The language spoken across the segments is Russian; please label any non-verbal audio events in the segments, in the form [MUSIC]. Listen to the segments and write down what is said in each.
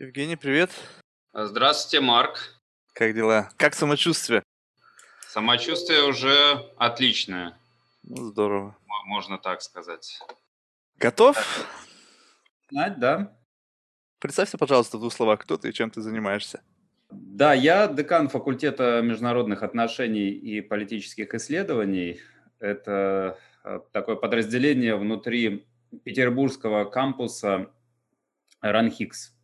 Евгений, привет. Здравствуйте, Марк. Как дела? Как самочувствие? Самочувствие уже отличное. Ну, здорово. Можно так сказать. Готов? Знать, да. Представься, пожалуйста, в двух словах, кто ты и чем ты занимаешься. Да, я декан факультета международных отношений и политических исследований. Это э, такое подразделение внутри петербургского кампуса РАНХИКС.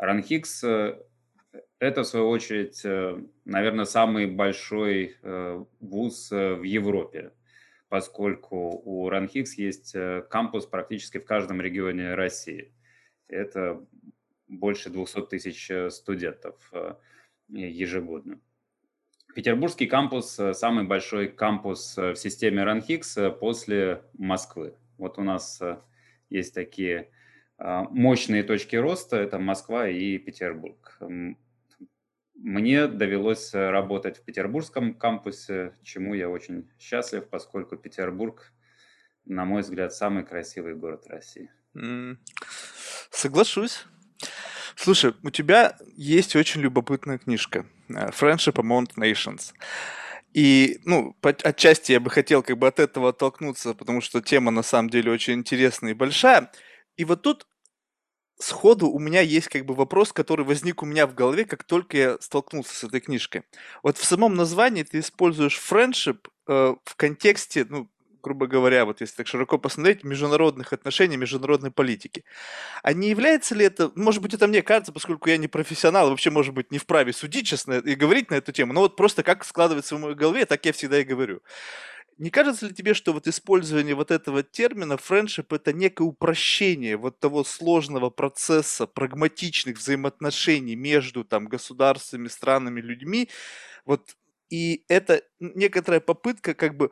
РАНХИКС э, – это, в свою очередь, э, наверное, самый большой вуз в Европе, поскольку у РАНХИКС есть кампус практически в каждом регионе России. Это больше 200 тысяч студентов ежегодно. Петербургский кампус – самый большой кампус в системе РАНХИКС после Москвы. Вот у нас есть такие мощные точки роста – это Москва и Петербург. Мне довелось работать в петербургском кампусе, чему я очень счастлив, поскольку Петербург, на мой взгляд, самый красивый город России. Соглашусь. Слушай, у тебя есть очень любопытная книжка э, «Friendship Among Nations». И, ну, отчасти я бы хотел как бы от этого оттолкнуться, потому что тема на самом деле очень интересная и большая. И вот тут сходу у меня есть как бы вопрос, который возник у меня в голове, как только я столкнулся с этой книжкой. Вот в самом названии ты используешь friendship э, в контексте, ну, грубо говоря, вот если так широко посмотреть, международных отношений, международной политики. А не является ли это, может быть, это мне кажется, поскольку я не профессионал, вообще, может быть, не вправе судить, честно, и говорить на эту тему, но вот просто как складывается в моей голове, так я всегда и говорю. Не кажется ли тебе, что вот использование вот этого термина friendship это некое упрощение вот того сложного процесса прагматичных взаимоотношений между там государствами, странами, людьми, вот и это некоторая попытка как бы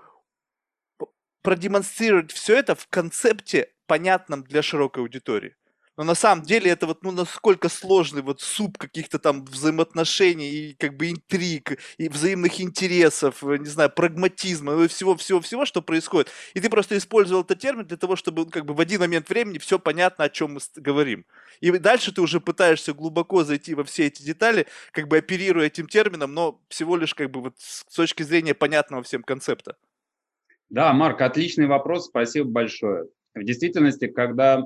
продемонстрировать все это в концепте, понятном для широкой аудитории. Но на самом деле это вот ну насколько сложный вот суп каких-то там взаимоотношений и как бы интриг и взаимных интересов, э, не знаю, прагматизма и всего-всего-всего, что происходит. И ты просто использовал этот термин для того, чтобы как бы в один момент времени все понятно, о чем мы говорим. И дальше ты уже пытаешься глубоко зайти во все эти детали, как бы оперируя этим термином, но всего лишь как бы вот с точки зрения понятного всем концепта. Да, Марк, отличный вопрос, спасибо большое. В действительности, когда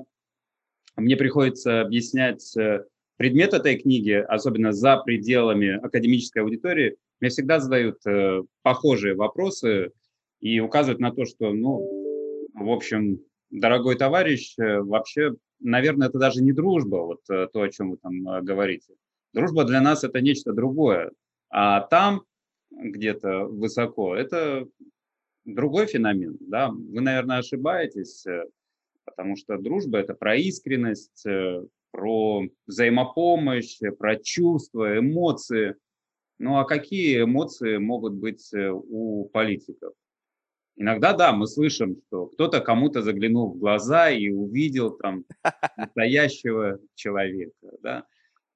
мне приходится объяснять э, предмет этой книги, особенно за пределами академической аудитории, мне всегда задают э, похожие вопросы и указывают на то, что, ну, в общем, дорогой товарищ, э, вообще, наверное, это даже не дружба, вот то, о чем вы там говорите. Дружба для нас это нечто другое, а там где-то высоко это другой феномен. Да? Вы, наверное, ошибаетесь, потому что дружба – это про искренность, э, про взаимопомощь, э, про чувства, эмоции. Ну а какие эмоции могут быть у политиков? Иногда, да, мы слышим, что кто-то кому-то заглянул в глаза и увидел там [LAUGHS] настоящего человека. Да?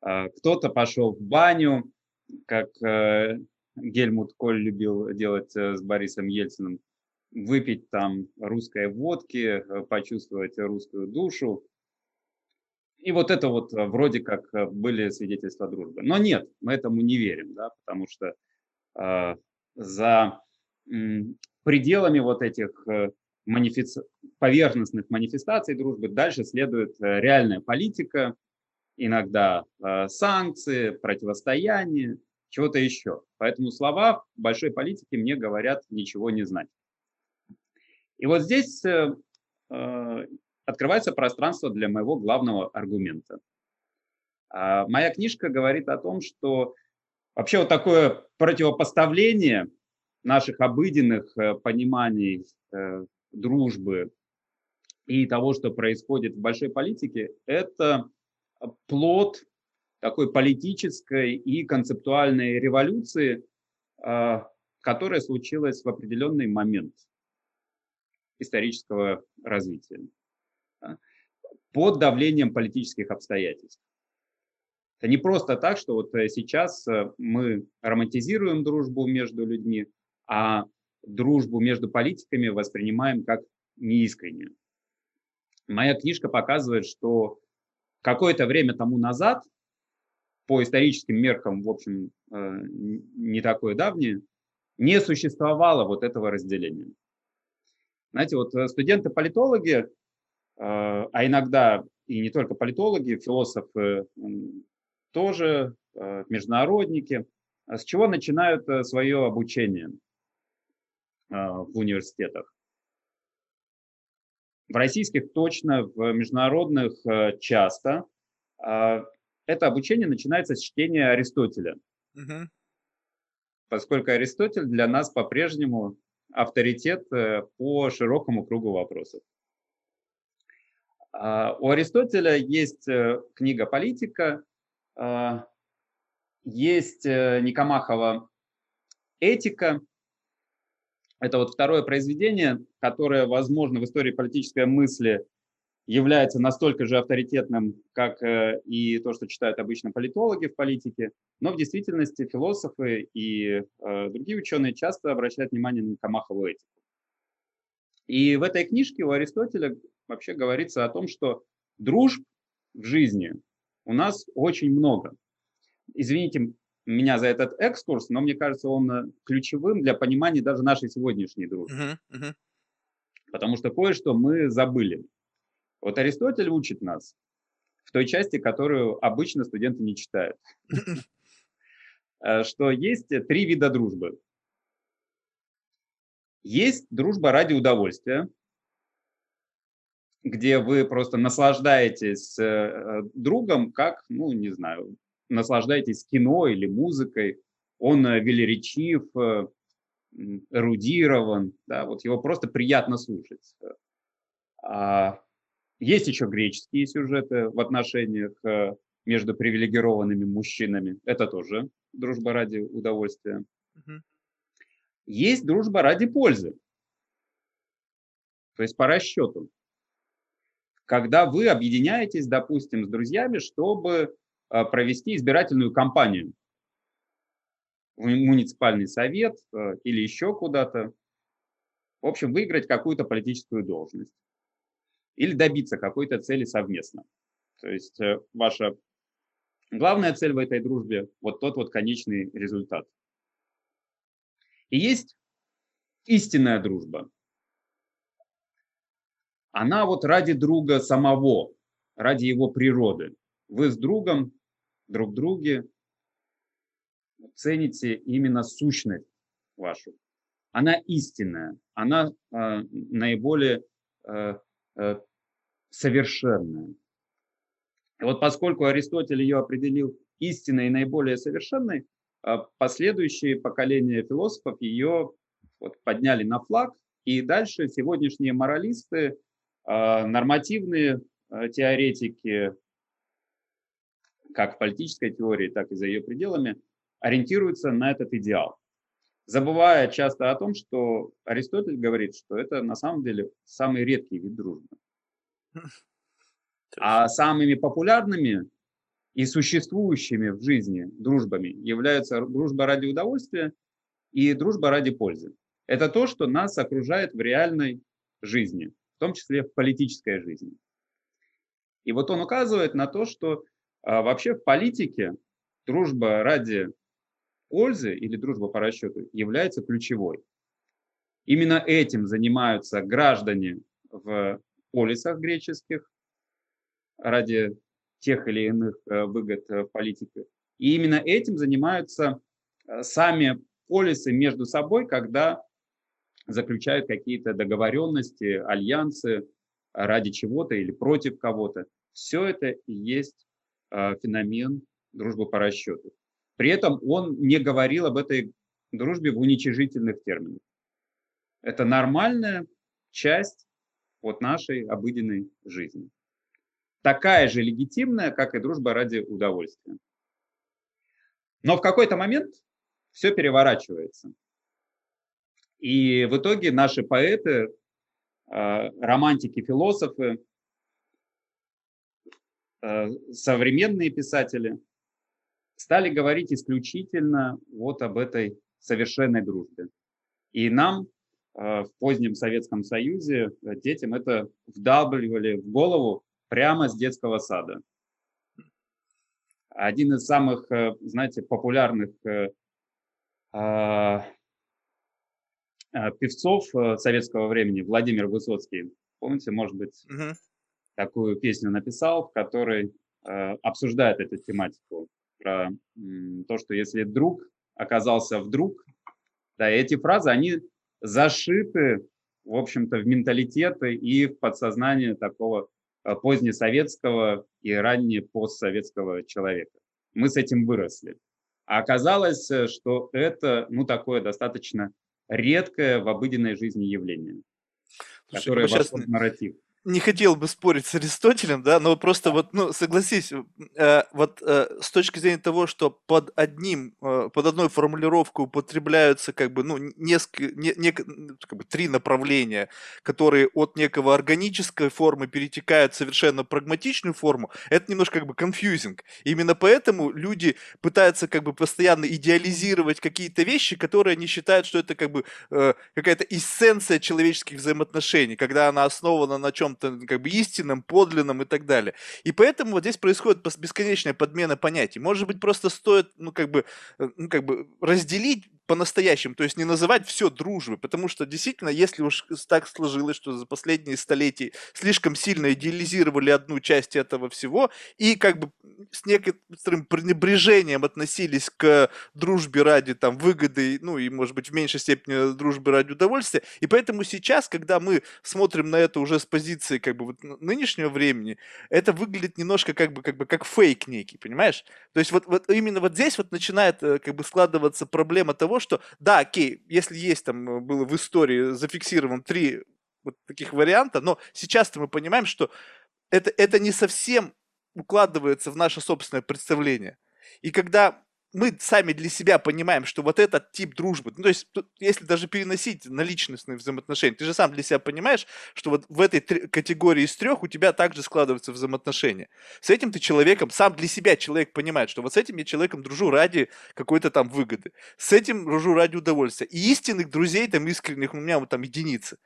А кто-то пошел в баню, как Гельмут Коль любил делать э, с Борисом Ельциным, выпить там русской водки, э, почувствовать русскую душу. И вот это вот э, вроде как были свидетельства дружбы. Но нет, мы этому не верим, да, потому что э, за э, пределами вот этих э, манифест... поверхностных манифестаций дружбы дальше следует реальная политика, иногда э, санкции, противостояние, чего-то еще. Поэтому слова большой политики мне говорят ничего не знать. И вот здесь э, э, открывается пространство для моего главного аргумента. А моя книжка говорит о том, что вообще вот такое противопоставление наших обыденных э, пониманий э, дружбы и того, что происходит в большой политике, это плод такой политической и концептуальной революции, а, которая случилась в определенный момент исторического развития под давлением политических обстоятельств. Это не просто так, что вот э, сейчас э, мы романтизируем дружбу между людьми, а дружбу между политиками воспринимаем как неискреннюю. Моя книжка показывает, что какое-то время тому назад по историческим меркам, в общем, э, не такое давнее, не существовало вот этого разделения. Знаете, вот студенты-политологи, а иногда и не только политологи, философы тоже, международники, с чего начинают свое обучение в университетах? В российских точно, в международных э, часто. А, это обучение начинается с чтения Аристотеля. Угу. Поскольку Аристотель для нас по-прежнему авторитет э, по широкому кругу вопросов. А, у Аристотеля есть э, книга «Политика», а, есть Никомахова «Этика», это вот второе произведение, которое, возможно, в истории политической мысли является настолько же авторитетным, как э, и то, что читают обычно политологи в политике, но в действительности философы и э, другие ученые часто обращают внимание на Камахову этику. И в этой книжке у Аристотеля вообще говорится о том, что дружб в жизни у нас очень много. Извините, меня за этот экскурс, но мне кажется, он э, ключевым для понимания даже нашей сегодняшней дружбы. Uh-huh, uh-huh. Потому что кое-что мы забыли. Вот Аристотель учит нас в той части, которую обычно студенты не читают, [CLEARS THROAT] э, что есть три вида дружбы. Есть дружба ради удовольствия, где вы просто наслаждаетесь э, другом, как, ну, не знаю, наслаждаетесь кино или музыкой, он э, велеречив, э, эрудирован, да, вот его просто приятно слушать. А есть еще греческие сюжеты в отношениях э, между привилегированными мужчинами. Это тоже дружба ради удовольствия. Угу. Есть дружба ради пользы. То есть по расчету. Когда вы объединяетесь, допустим, с друзьями, чтобы Э, провести избирательную кампанию в муниципальный совет э, или еще куда-то. В общем, выиграть какую-то политическую должность или добиться какой-то цели совместно. То есть э, ваша главная цель в этой дружбе – вот тот вот конечный результат. И есть истинная дружба. Она вот ради друга самого, ради его природы. Вы с другом друг друге цените именно сущность вашу. Она истинная, она э, наиболее э, э, совершенная. И вот поскольку Аристотель ее определил истинной и наиболее совершенной, э, последующие поколения философов ее вот, подняли на флаг, и дальше сегодняшние моралисты, э, нормативные э, теоретики, как в политической теории, так и за ее пределами, ориентируются на этот идеал. Забывая часто о том, что Аристотель говорит, что это на самом деле самый редкий вид дружбы. [LAUGHS] А самыми популярными и существующими в жизни дружбами являются дружба ради удовольствия и дружба ради пользы. Это то, что нас окружает в реальной жизни, в том числе в политической жизни. И вот он указывает на то, что а вообще в политике дружба ради пользы или дружба по расчету является ключевой. Именно этим занимаются граждане в полисах греческих ради тех или иных э, выгод э, в политике. И именно этим занимаются э, сами полисы между собой, когда заключают какие-то договоренности, альянсы ради чего-то или против кого-то. Все это и есть феномен дружбы по расчету. При этом он не говорил об этой дружбе в уничижительных терминах. Это нормальная часть вот нашей обыденной жизни. Такая же легитимная, как и дружба ради удовольствия. Но в какой-то момент все переворачивается. И в итоге наши поэты, а, романтики, философы Э, современные писатели стали говорить исключительно вот об этой совершенной дружбе. И нам в позднем Советском Союзе э, детям это вдалбливали в голову прямо с детского сада. один из самых, знаете, популярных а, певцов советского времени, Владимир Высоцкий, помните, может быть, угу. такую песню написал, в которой обсуждает эту тематику про то, что если друг оказался вдруг, да, эти фразы, они зашиты, в общем-то, в менталитеты и в подсознание такого э, позднесоветского и ранне постсоветского человека. Мы с этим выросли. А оказалось, э, что это, ну, такое достаточно редкое в обыденной жизни явление, Слушай, которое сейчас... в нарратив не хотел бы спорить с Аристотелем, да, но просто вот, ну, согласись, э, вот э, с точки зрения того, что под одним, э, под одной формулировкой употребляются как бы, ну, несколько, не, не, как бы три направления, которые от некого органической формы перетекают в совершенно прагматичную форму, это немножко как бы confusing. Именно поэтому люди пытаются как бы постоянно идеализировать какие-то вещи, которые они считают, что это как бы э, какая-то эссенция человеческих взаимоотношений, когда она основана на чем чем-то как бы истинным, подлинным и так далее. И поэтому вот здесь происходит бесконечная подмена понятий. Может быть, просто стоит, ну, как бы, э, ну, как бы разделить по-настоящему, то есть не называть все дружбой, потому что действительно, если уж так сложилось, что за последние столетия слишком сильно идеализировали одну часть этого всего и как бы с некоторым пренебрежением относились к дружбе ради там выгоды, ну и может быть в меньшей степени дружбы ради удовольствия, и поэтому сейчас, когда мы смотрим на это уже с позиции как бы вот нынешнего времени, это выглядит немножко как бы как бы как фейк некий, понимаешь? То есть вот, вот именно вот здесь вот начинает э, как бы складываться проблема того, что, да, окей, если есть там, э, было в истории зафиксировано три вот таких варианта, но сейчас-то мы понимаем, что это, это не совсем укладывается в наше собственное представление. И когда мы сами для себя понимаем, что вот этот тип дружбы, ну, то есть, если даже переносить на личностные взаимоотношения, ты же сам для себя понимаешь, что вот в этой категории из трех у тебя также складываются взаимоотношения. С этим ты человеком, сам для себя человек понимает, что вот с этим я человеком дружу ради какой-то там выгоды, с этим дружу ради удовольствия. И истинных друзей там искренних у меня вот там единицы.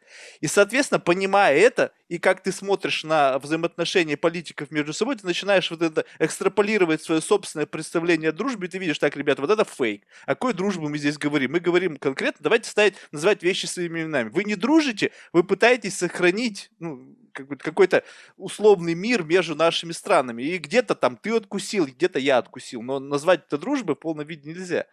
И, соответственно, понимая это, и как ты смотришь на взаимоотношения политиков между собой, ты начинаешь вот это экстраполировать свое собственное представление о дружбе, и ты видишь, так, ребята, вот это фейк. О какой дружбе мы здесь говорим? Мы говорим конкретно, давайте ставить, называть вещи своими именами. Вы не дружите, вы пытаетесь сохранить ну, какой-то условный мир между нашими странами. И где-то там ты откусил, где-то я откусил. Но назвать это дружбой в полном виде нельзя.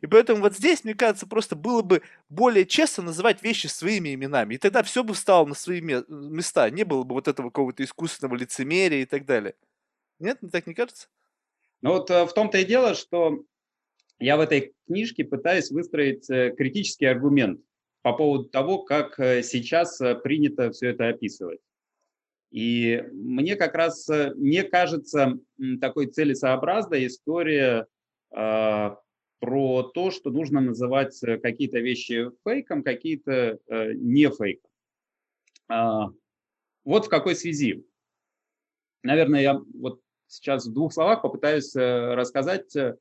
И поэтому вот здесь, мне кажется, просто было бы более честно называть вещи своими именами. И тогда все бы встало на свои места. Не было бы вот этого какого-то искусственного лицемерия и так далее. Нет, так не кажется? Ну вот э, в том-то и дело, что я в этой книжке пытаюсь выстроить э, критический аргумент по поводу того, как э, сейчас принято все это описывать. И мне как раз не кажется такой целесообразной история э, про то, что нужно называть какие-то вещи фейком, какие-то э, не фейком. Э, вот в какой связи. Наверное, я вот сейчас в двух словах попытаюсь э, рассказать э,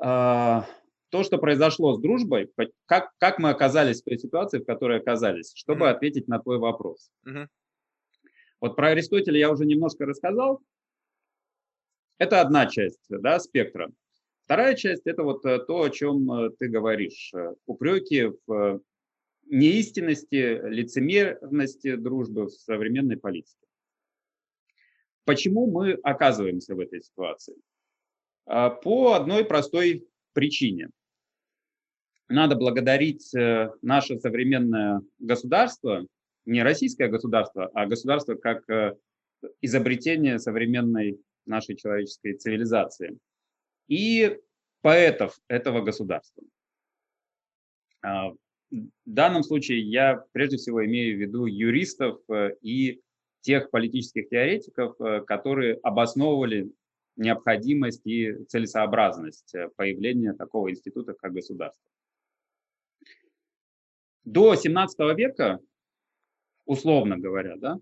а, то, что произошло с дружбой, как, как мы оказались в той ситуации, в которой оказались, чтобы mm-hmm. ответить на твой вопрос. Mm-hmm. Вот про Аристотеля я уже немножко рассказал. Это одна часть да, спектра. Вторая часть – это вот э, то, о чем ты говоришь. Упреки в неистинности, лицемерности дружбы в современной политике. Почему мы оказываемся в этой ситуации? А, по одной простой причине. Надо благодарить э, наше современное государство, не российское государство, а государство как э, изобретение современной нашей человеческой цивилизации и поэтов этого государства. А, в данном случае я прежде всего имею в виду юристов э, и тех политических теоретиков, э, которые обосновывали необходимость и целесообразность э, появления такого института, как государство. До 17 века, условно говоря, да,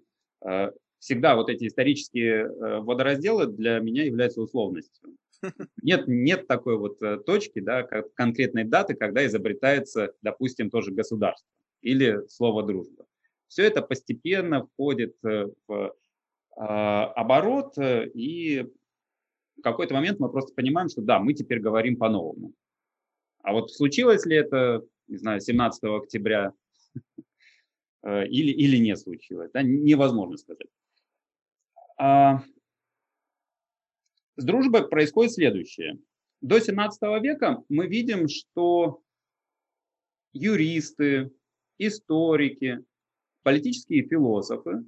э, всегда вот эти исторические водоразделы для меня являются условностью. Нет, нет такой вот точки, да, конкретной даты, когда изобретается, допустим, тоже государство или слово дружба. Все это постепенно входит э, в а, оборот, э, и в какой-то момент мы просто понимаем, что да, мы теперь говорим по-новому. А вот случилось ли это, не знаю, 17 октября [LAUGHS] э, или, или не случилось, да, невозможно сказать. А, с дружбой происходит следующее. До 17 века мы видим, что юристы, историки, политические философы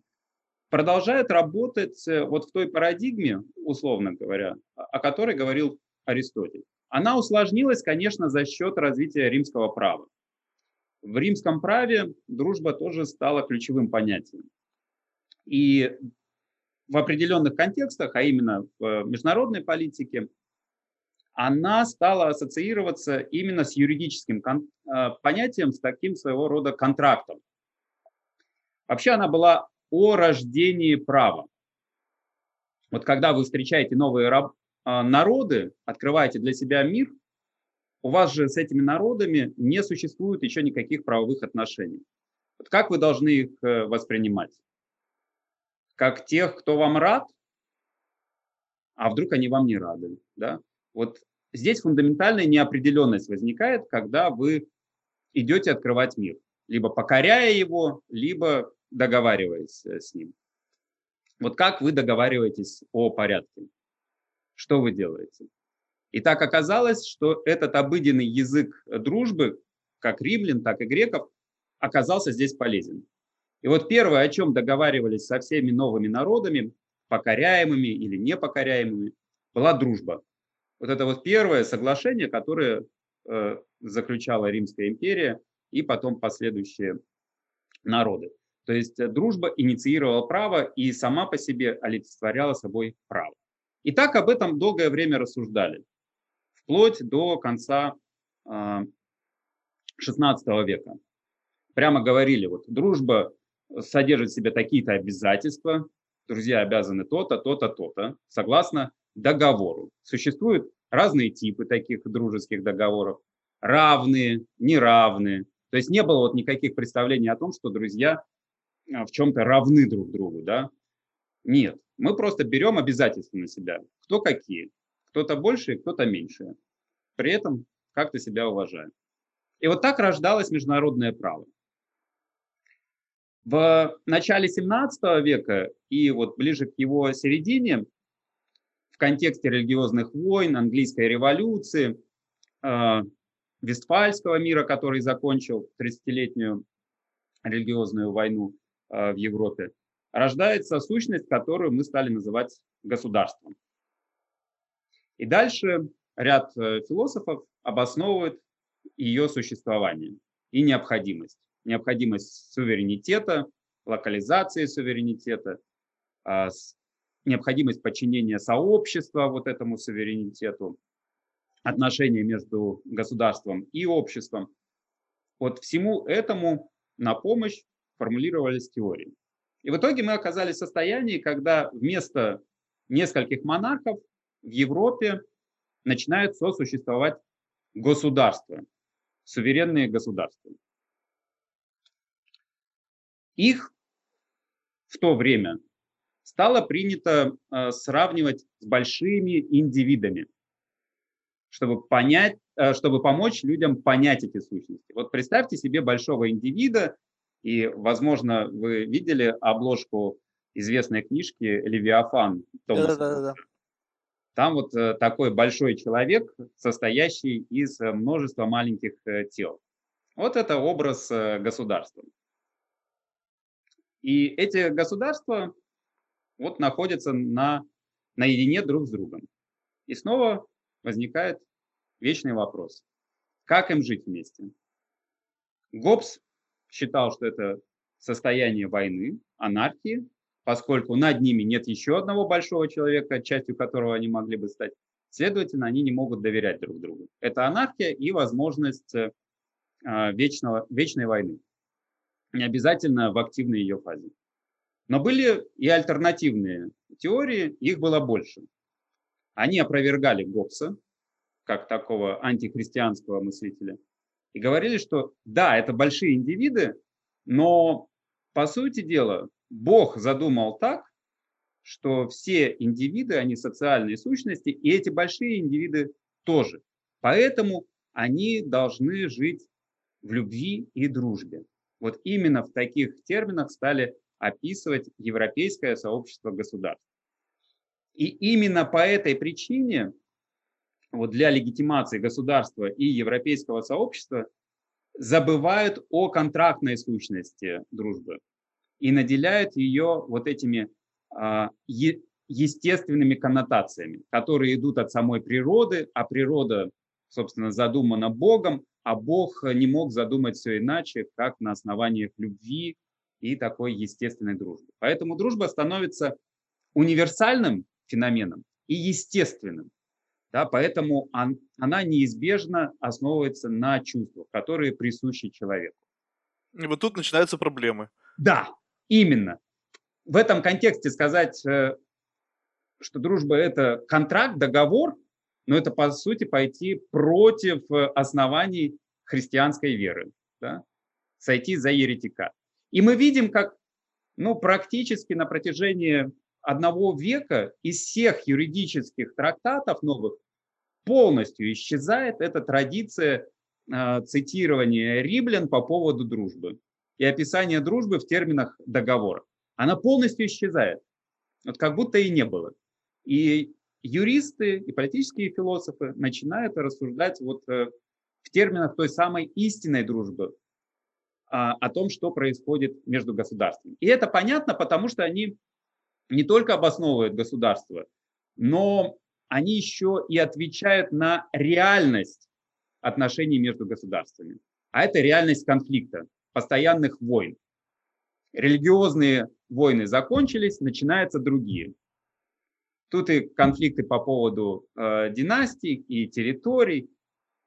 продолжают работать э, вот в той парадигме, условно говоря, о которой говорил Аристотель. Она усложнилась, конечно, за счет развития римского права. В римском праве дружба тоже стала ключевым понятием. И в определенных контекстах, а именно в международной политике, она стала ассоциироваться именно с юридическим э, понятием, с таким своего рода контрактом. Вообще она была о рождении права. Вот когда вы встречаете новые а, народы, открываете для себя мир, у вас же с этими народами не существует еще никаких правовых отношений. Вот как вы должны их э, воспринимать? Как тех, кто вам рад, а вдруг они вам не рады? Да? Вот здесь фундаментальная неопределенность возникает, когда вы идете открывать мир, либо покоряя его, либо договариваясь э, с ним. Вот как вы договариваетесь о порядке? Что вы делаете? И так оказалось, что этот обыденный язык дружбы, как римлян, так и греков, оказался здесь полезен. И вот первое, о чем договаривались со всеми новыми народами, покоряемыми или непокоряемыми, была дружба. Вот это вот первое соглашение, которое э, заключала Римская империя и потом последующие народы. То есть э, дружба инициировала право и сама по себе олицетворяла собой право. И так об этом долгое время рассуждали, вплоть до конца XVI а, века. Прямо говорили, вот дружба содержит в себе такие-то обязательства, друзья обязаны то-то, то-то, то-то, согласно договору. Существуют разные типы таких дружеских договоров, равные, неравные. То есть не было вот никаких представлений о том, что друзья в чем-то равны друг другу, да? Нет, мы просто берем обязательства на себя. Кто какие? Кто-то больше, кто-то меньше. При этом как-то себя уважаем. И вот так рождалось международное право. В начале 17 века и вот ближе к его середине, в контексте религиозных войн, английской революции, э, Вестфальского мира, который закончил 30-летнюю религиозную войну, в Европе, рождается сущность, которую мы стали называть государством. И дальше ряд э, философов обосновывает ее существование и необходимость. Необходимость суверенитета, локализации суверенитета, а, необходимость подчинения сообщества вот этому суверенитету, отношения между государством и обществом. Вот всему этому на помощь формулировались теории. И в итоге мы оказались в состоянии, когда вместо нескольких монархов в Европе начинают сосуществовать государства, суверенные государства. Их в то время стало принято э, сравнивать с большими индивидами, чтобы понять, э, чтобы помочь людям понять эти сущности. Вот представьте себе большого индивида, и, возможно, вы видели обложку известной книжки «Левиафан» Томаса. Да, да, да. Там вот э, такой большой человек, состоящий из э, множества маленьких э, тел. Вот это образ государства. И эти государства вот находятся на, наедине друг с другом. И снова возникает вечный вопрос. Как им жить вместе? Гоббс считал, что это состояние войны, анархии, поскольку над ними нет еще одного большого человека, частью которого они могли бы стать. Следовательно, они не могут доверять друг другу. Это анархия и возможность э, вечного, вечной войны. Не обязательно в активной ее фазе. Но были и альтернативные теории, их было больше. Они опровергали Гоббса, как такого антихристианского мыслителя, и говорили, что да, это большие индивиды, но по сути дела Бог задумал так, что все индивиды, они социальные сущности, и эти большие индивиды тоже. Поэтому они должны жить в любви и дружбе. Вот именно в таких терминах стали описывать европейское сообщество государств. И именно по этой причине вот для легитимации государства и европейского сообщества забывают о контрактной сущности дружбы и наделяют ее вот этими а, естественными коннотациями, которые идут от самой природы, а природа, собственно, задумана Богом, а Бог не мог задумать все иначе, как на основаниях любви и такой естественной дружбы. Поэтому дружба становится универсальным феноменом и естественным. Да, поэтому он, она неизбежно основывается на чувствах, которые присущи человеку. И вот тут начинаются проблемы. Да, именно. В этом контексте сказать, э, что дружба – это контракт, договор, но это, по сути, пойти против э, оснований христианской веры, да? сойти за еретика. И мы видим, как ну, практически на протяжении одного века из всех юридических трактатов новых полностью исчезает эта традиция э, цитирования римлян по поводу дружбы и описания дружбы в терминах договора. Она полностью исчезает, вот как будто и не было. И юристы и политические философы начинают рассуждать вот э, в терминах той самой истинной дружбы, а, о том, что происходит между государствами. И это понятно, потому что они не только обосновывают государство, но они еще и отвечают на реальность отношений между государствами. А это реальность конфликта, постоянных войн. Религиозные войны закончились, начинаются другие. Тут и конфликты по поводу э, династий и территорий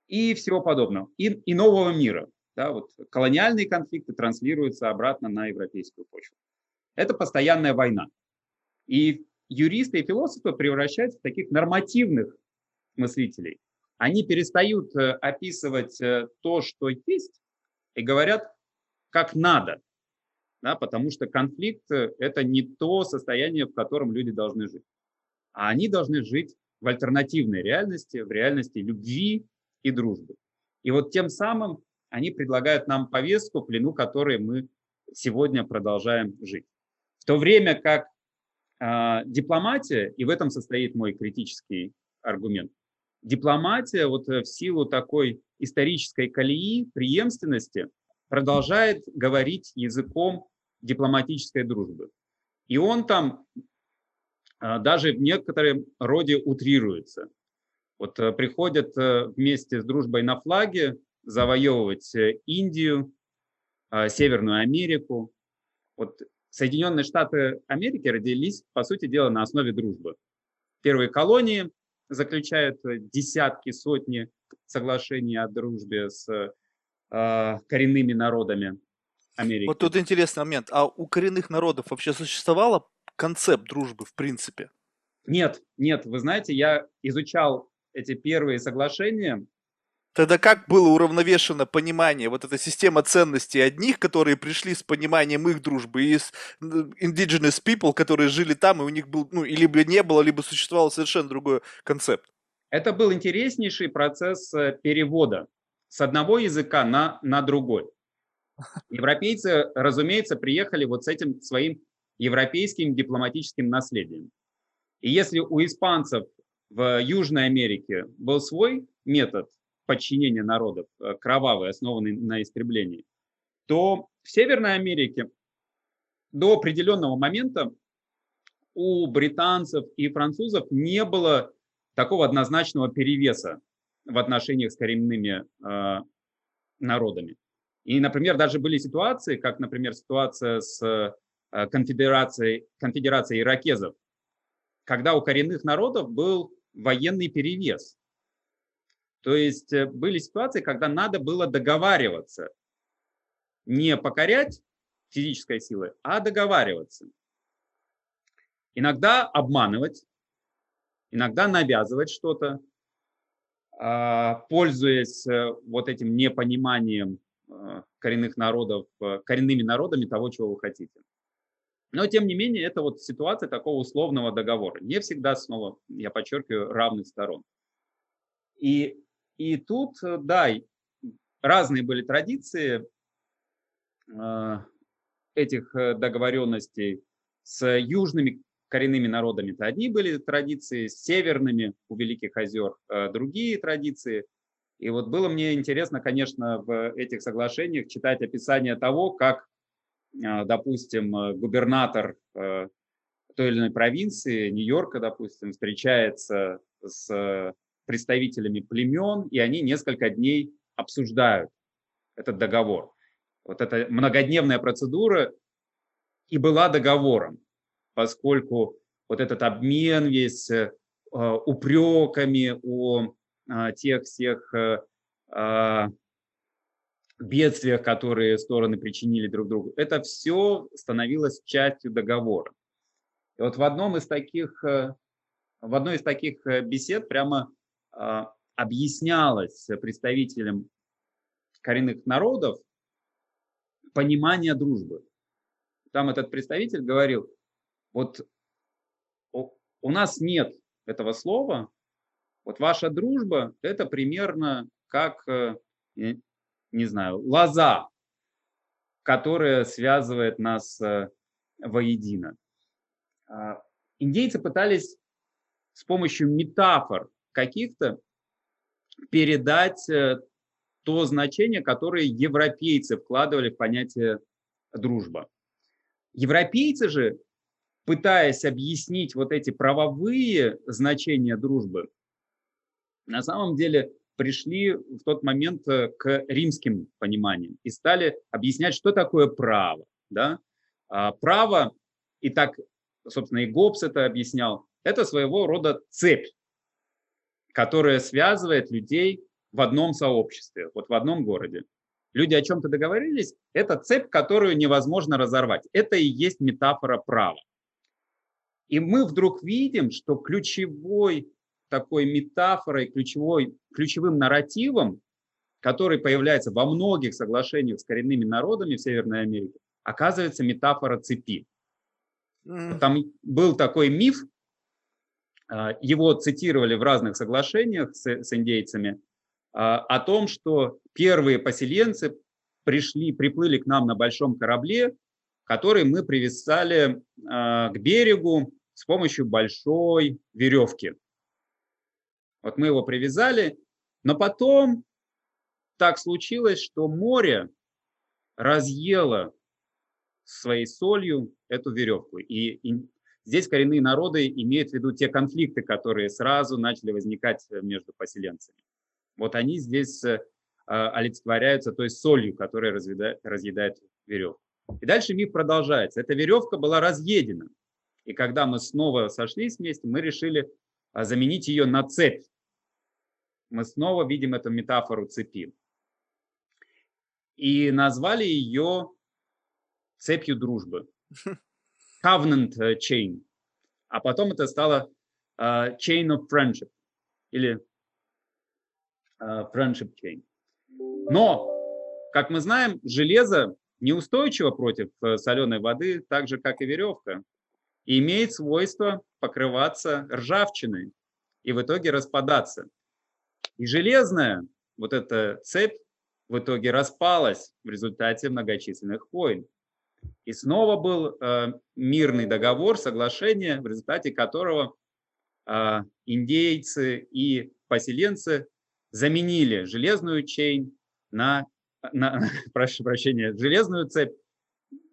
и всего подобного, и, и нового мира. Да, вот колониальные конфликты транслируются обратно на европейскую почву. Это постоянная война. И юристы и философы превращаются в таких нормативных мыслителей. Они перестают э, описывать э, то, что есть, и говорят, как надо. Да, потому что конфликт э, – это не то состояние, в котором люди должны жить. А они должны жить в альтернативной реальности, в реальности любви и дружбы. И вот тем самым они предлагают нам повестку, плену которой мы сегодня продолжаем жить. В то время как дипломатия, и в этом состоит мой критический аргумент, дипломатия вот э, в силу такой исторической колеи, преемственности, продолжает говорить языком дипломатической дружбы. И он там э, даже в некотором роде утрируется. Вот э, приходят э, вместе с дружбой на флаге завоевывать Индию, а, Северную Америку. Вот Соединенные Штаты Америки родились, по сути дела, на основе дружбы. Первые колонии заключают э, десятки, сотни соглашений о дружбе с э, коренными народами Америки. Вот тут интересный момент. А у коренных народов вообще существовал концепт дружбы в принципе? Нет, нет. Вы знаете, я изучал эти первые соглашения Тогда как было уравновешено понимание, вот эта система ценностей одних, которые пришли с пониманием их дружбы, и с indigenous people, которые жили там, и у них был, ну, и либо не было, либо существовал совершенно другой концепт? Это был интереснейший процесс э, перевода с одного языка на, на другой. Европейцы, разумеется, приехали вот с этим своим европейским дипломатическим наследием. И если у испанцев в Южной Америке был свой метод подчинения народов, э, кровавый, основанный на истреблении, то в Северной Америке до определенного момента у британцев и французов не было такого однозначного перевеса в отношениях с коренными э, народами. И, например, даже были ситуации, как, например, ситуация с э, конфедерацией, конфедерацией иракезов, когда у коренных народов был военный перевес. То есть э, были ситуации, когда надо было договариваться, не покорять физической силой, а договариваться. Иногда обманывать, иногда навязывать что-то, а, пользуясь э, вот этим непониманием э, коренных народов, коренными народами того, чего вы хотите. Но, тем не менее, это вот ситуация такого условного договора. Не всегда, снова, я подчеркиваю, равных сторон. И, и тут, да, разные были традиции э, этих договоренностей с южными коренными народами. -то одни были традиции, с северными у Великих озер э, другие традиции. И вот было мне интересно, конечно, в этих соглашениях читать описание того, как допустим, э, губернатор э, той или иной провинции, Нью-Йорка, допустим, встречается с представителями племен, и они несколько дней обсуждают этот договор. Вот эта многодневная процедура и была договором, поскольку вот этот обмен весь э, упреками о тех всех бедствиях, которые стороны причинили друг другу, это все становилось частью договора. И вот в одном из таких, э, в одной из таких э, бесед прямо объяснялось представителям коренных народов понимание дружбы. Там этот представитель говорил, вот у нас нет этого слова, вот ваша дружба – это примерно как э, не знаю, лоза, которая связывает нас э, воедино. А, индейцы пытались с помощью метафор каких-то передать э, то значение, которое европейцы вкладывали в понятие дружба. Европейцы же, пытаясь объяснить вот эти правовые значения дружбы, на самом деле пришли в тот момент э, к римским пониманиям и стали объяснять, что такое право. Да? А право, и так, собственно, и Гоббс это объяснял, это своего рода цепь, которая связывает людей в одном сообществе, вот в одном городе. Люди о чем-то договорились, это цепь, которую невозможно разорвать. Это и есть метафора права. И мы вдруг видим, что ключевой такой метафорой, ключевой, ключевым нарративом, который появляется во многих соглашениях с коренными народами в Северной Америке, оказывается метафора цепи. Там был такой миф, его цитировали в разных соглашениях с, с индейцами, а, о том, что первые поселенцы пришли, приплыли к нам на большом корабле, который мы привязали а, к берегу с помощью большой веревки. Вот мы его привязали, но потом так случилось, что море разъело своей солью эту веревку. И здесь коренные народы имеют в виду те конфликты, которые сразу начали возникать между поселенцами. Вот они здесь э, олицетворяются той солью, которая разъедает, разъедает веревку. И дальше миф продолжается. Эта веревка была разъедена. И когда мы снова сошлись вместе, мы решили а, заменить ее на цепь мы снова видим эту метафору цепи. И назвали ее цепью дружбы. [LAUGHS] Covenant э, chain. А потом это стало uh, chain of friendship или uh, friendship chain. Но, как мы знаем, железо неустойчиво против соленой воды, так же, как и веревка, и имеет свойство покрываться ржавчиной и в итоге распадаться. И железная вот эта цепь в итоге распалась в результате многочисленных войн. И снова был э, мирный договор, соглашение, в результате которого э, индейцы и поселенцы заменили железную чейн на, на [LAUGHS] прошу прощения, железную цепь.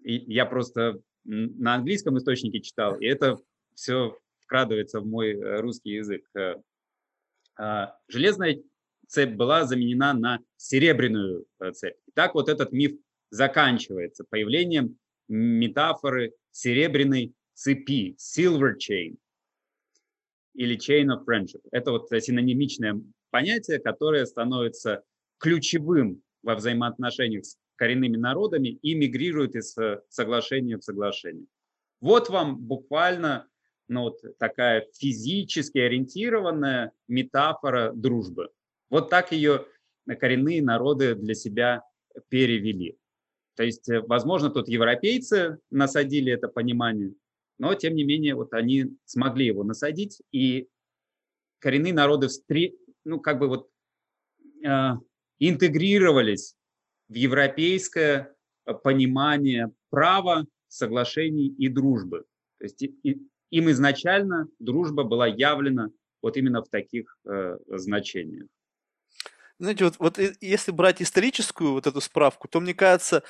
И я просто на английском источнике читал, и это все вкрадывается в мой э, русский язык. Э, а, железная цепь была заменена на серебряную э, цепь. И так вот этот миф заканчивается появлением метафоры серебряной цепи, silver chain или chain of friendship. Это вот синонимичное понятие, которое становится ключевым во взаимоотношениях с коренными народами и мигрирует из э, соглашения в соглашение. Вот вам буквально ну, вот такая физически ориентированная метафора дружбы. Вот так ее коренные народы для себя перевели. То есть, э, возможно, тут европейцы насадили это понимание, но, тем не менее, вот они смогли его насадить, и коренные народы встр... ну, как бы вот э, интегрировались в европейское э, понимание права, соглашений и дружбы. То есть и, им изначально дружба была явлена вот именно в таких э, значениях. Знаете, вот, вот если брать историческую вот эту справку, то мне кажется,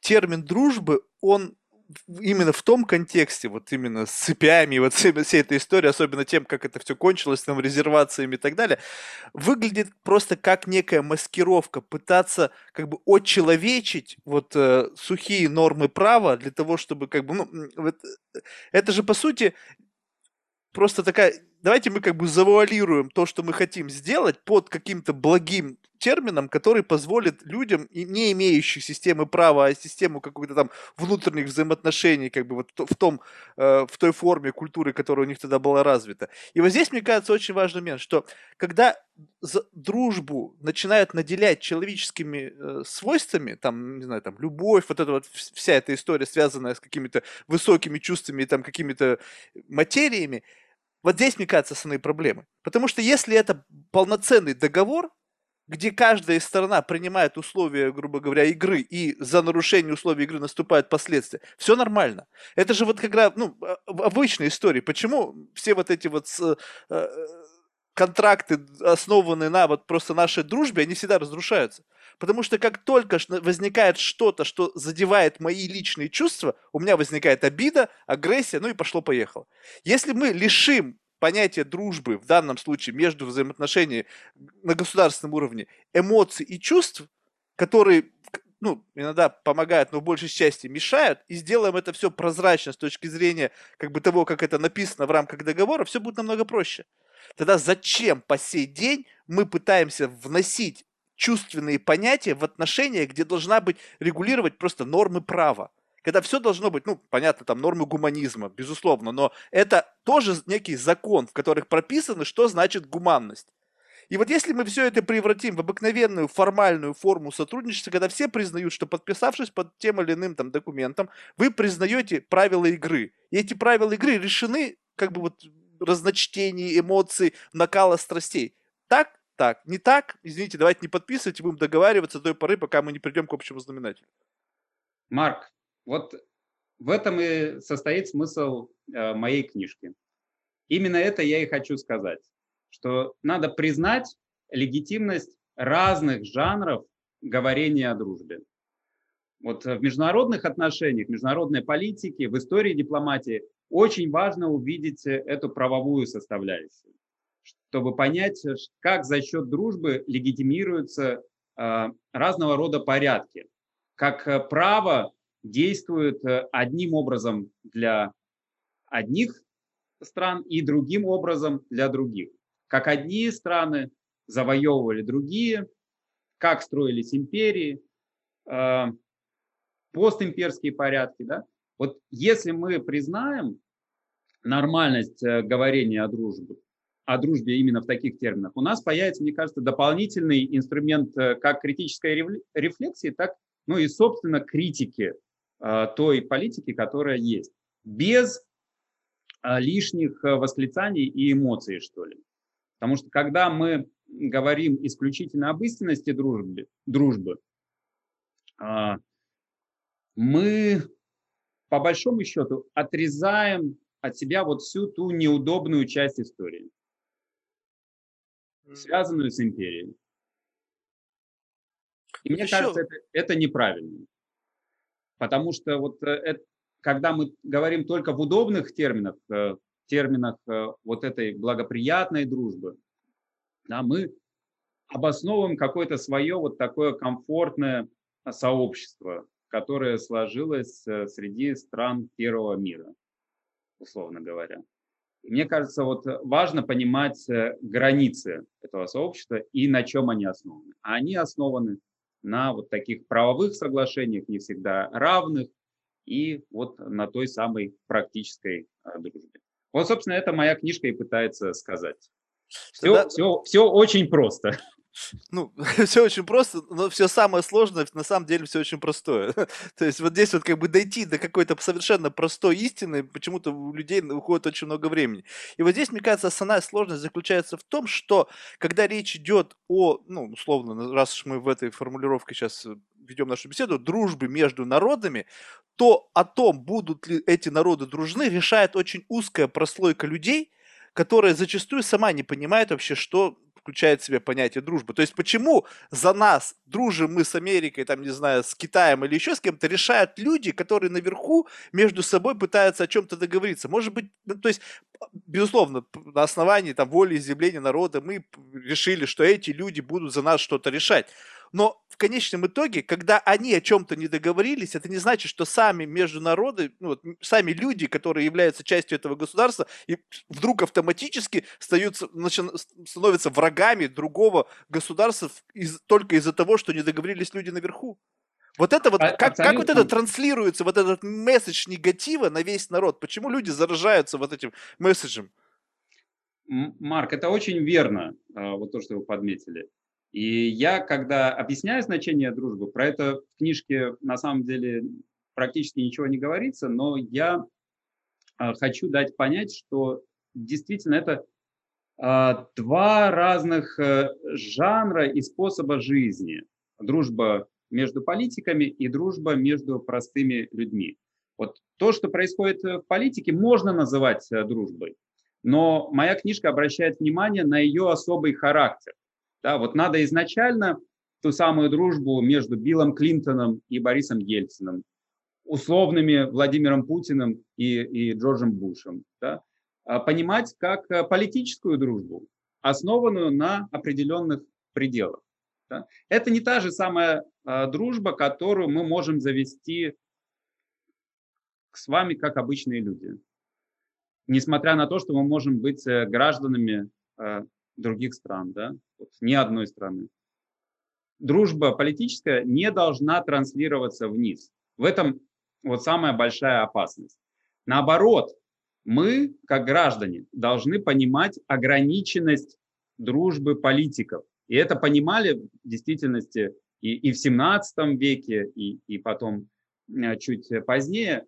термин дружбы, он именно в том контексте, вот именно с цепями, вот всей, этой истории, особенно тем, как это все кончилось, там, резервациями и так далее, выглядит просто как некая маскировка, пытаться как бы очеловечить вот э, сухие нормы права для того, чтобы как бы, ну, вот, э, это же по сути просто такая давайте мы как бы завуалируем то, что мы хотим сделать под каким-то благим термином, который позволит людям, не имеющих системы права, а систему какой-то там внутренних взаимоотношений, как бы вот в, том, э, в той форме культуры, которая у них тогда была развита. И вот здесь, мне кажется, очень важный момент, что когда дружбу начинают наделять человеческими э, свойствами, там, не знаю, там, любовь, вот эта вот вся эта история, связанная с какими-то высокими чувствами и там какими-то материями, вот здесь, мне кажется, основные проблемы. Потому что если это полноценный договор, где каждая сторона принимает условия, грубо говоря, игры, и за нарушение условий игры наступают последствия, все нормально. Это же вот как раз, ну, а, обычная история. Почему все вот эти вот э, э, контракты, основанные на вот просто нашей дружбе, они всегда разрушаются? Потому что как только возникает что-то, что задевает мои личные чувства, у меня возникает обида, агрессия, ну и пошло-поехало. Если мы лишим понятия дружбы, в данном случае между взаимоотношениями на государственном уровне, эмоций и чувств, которые ну, иногда помогают, но в большей части мешают, и сделаем это все прозрачно с точки зрения как бы того, как это написано в рамках договора, все будет намного проще. Тогда зачем по сей день мы пытаемся вносить чувственные понятия в отношения, где должна быть регулировать просто нормы права. Когда все должно быть, ну, понятно, там нормы гуманизма, безусловно, но это тоже некий закон, в которых прописано, что значит гуманность. И вот если мы все это превратим в обыкновенную формальную форму сотрудничества, когда все признают, что подписавшись под тем или иным там документом, вы признаете правила игры. И эти правила игры решены как бы вот разночтений, эмоций, накала страстей. Так так, не так, извините, давайте не подписывайте, будем договариваться до той поры, пока мы не придем к общему знаменателю. Марк, вот в этом и состоит смысл э, моей книжки. Именно это я и хочу сказать, что надо признать легитимность разных жанров говорения о дружбе. Вот в международных отношениях, в международной политике, в истории дипломатии очень важно увидеть эту правовую составляющую чтобы понять, э, как за счет дружбы легитимируются а, разного рода порядки, как э, право действует э, одним образом для одних стран и другим образом для других. Как одни страны завоевывали другие, как строились империи, постимперские порядки. Да? Вот если мы признаем нормальность говорения о дружбе, о дружбе именно в таких терминах, у нас появится, мне кажется, дополнительный инструмент э, как критической рефлексии, так ну и, собственно, критики э, той политики, которая есть, без э, лишних восклицаний и эмоций, что ли. Потому что когда мы говорим исключительно об истинности дружбы, дружбы мы по большому счету отрезаем от себя вот всю ту неудобную часть истории связанную с империей. И мне Еще... кажется, это, это неправильно. Потому что вот э, это, когда мы говорим только в удобных терминах, э, терминах э, вот этой благоприятной дружбы, да, мы обосновываем какое-то свое вот такое комфортное сообщество, которое сложилось среди стран первого мира, условно говоря. Мне кажется, вот э, важно понимать э, границы этого сообщества и на чем они основаны. А они основаны на вот таких правовых соглашениях, не всегда равных, и вот на той самой практической э, дружбе. Вот, собственно, это моя книжка и пытается сказать. Все, Тогда... все, все очень просто. Ну, [LAUGHS] все очень просто, но все самое сложное, на самом деле, все очень простое. [LAUGHS] То есть вот здесь вот как бы дойти до какой-то совершенно простой истины, почему-то у людей уходит очень много времени. И вот здесь, мне кажется, основная сложность заключается в том, что когда речь идет о, ну, условно, раз уж мы в этой формулировке сейчас э, ведем нашу беседу, дружбы между народами, то о том, будут ли эти народы дружны, решает очень узкая прослойка людей, которая зачастую сама не понимает вообще, что включает в себя понятие дружбы. То есть почему за нас дружим мы с Америкой, там, не знаю, с Китаем или еще с кем-то, решают люди, которые наверху между собой пытаются о чем-то договориться. Может быть, ну, то есть, безусловно, на основании там, воли изъявления народа мы решили, что эти люди будут за нас что-то решать но в конечном итоге, когда они о чем-то не договорились, это не значит, что сами между народы, ну, вот, сами люди, которые являются частью этого государства, и вдруг автоматически остаются, начи, становятся врагами другого государства из, только из-за того, что не договорились люди наверху. Вот это вот, а, как, как вот это транслируется, вот этот месседж негатива на весь народ? Почему люди заражаются вот этим месседжем? Марк, это очень верно, а, вот то, что вы подметили. И я, когда объясняю значение дружбы, про это в книжке на самом деле практически ничего не говорится, но я а, хочу дать понять, что действительно это а, два разных э, жанра и способа жизни. Дружба между политиками и дружба между простыми людьми. Вот то, что происходит в политике, можно называть э, дружбой, но моя книжка обращает внимание на ее особый характер. Да, вот надо изначально ту самую дружбу между Биллом Клинтоном и Борисом Ельциным, условными Владимиром Путиным и, и Джорджем Бушем, да, а понимать как э, политическую дружбу, основанную на определенных пределах. Да. Это не та же самая а, дружба, которую мы можем завести с вами как обычные люди. Несмотря на то, что мы можем быть э, гражданами э, других стран, да, вот, ни одной страны. Дружба политическая не должна транслироваться вниз. В этом вот самая большая опасность. Наоборот, мы, как граждане, должны понимать ограниченность дружбы политиков. И это понимали в действительности и, и в 17 веке, и, и потом э, чуть позднее.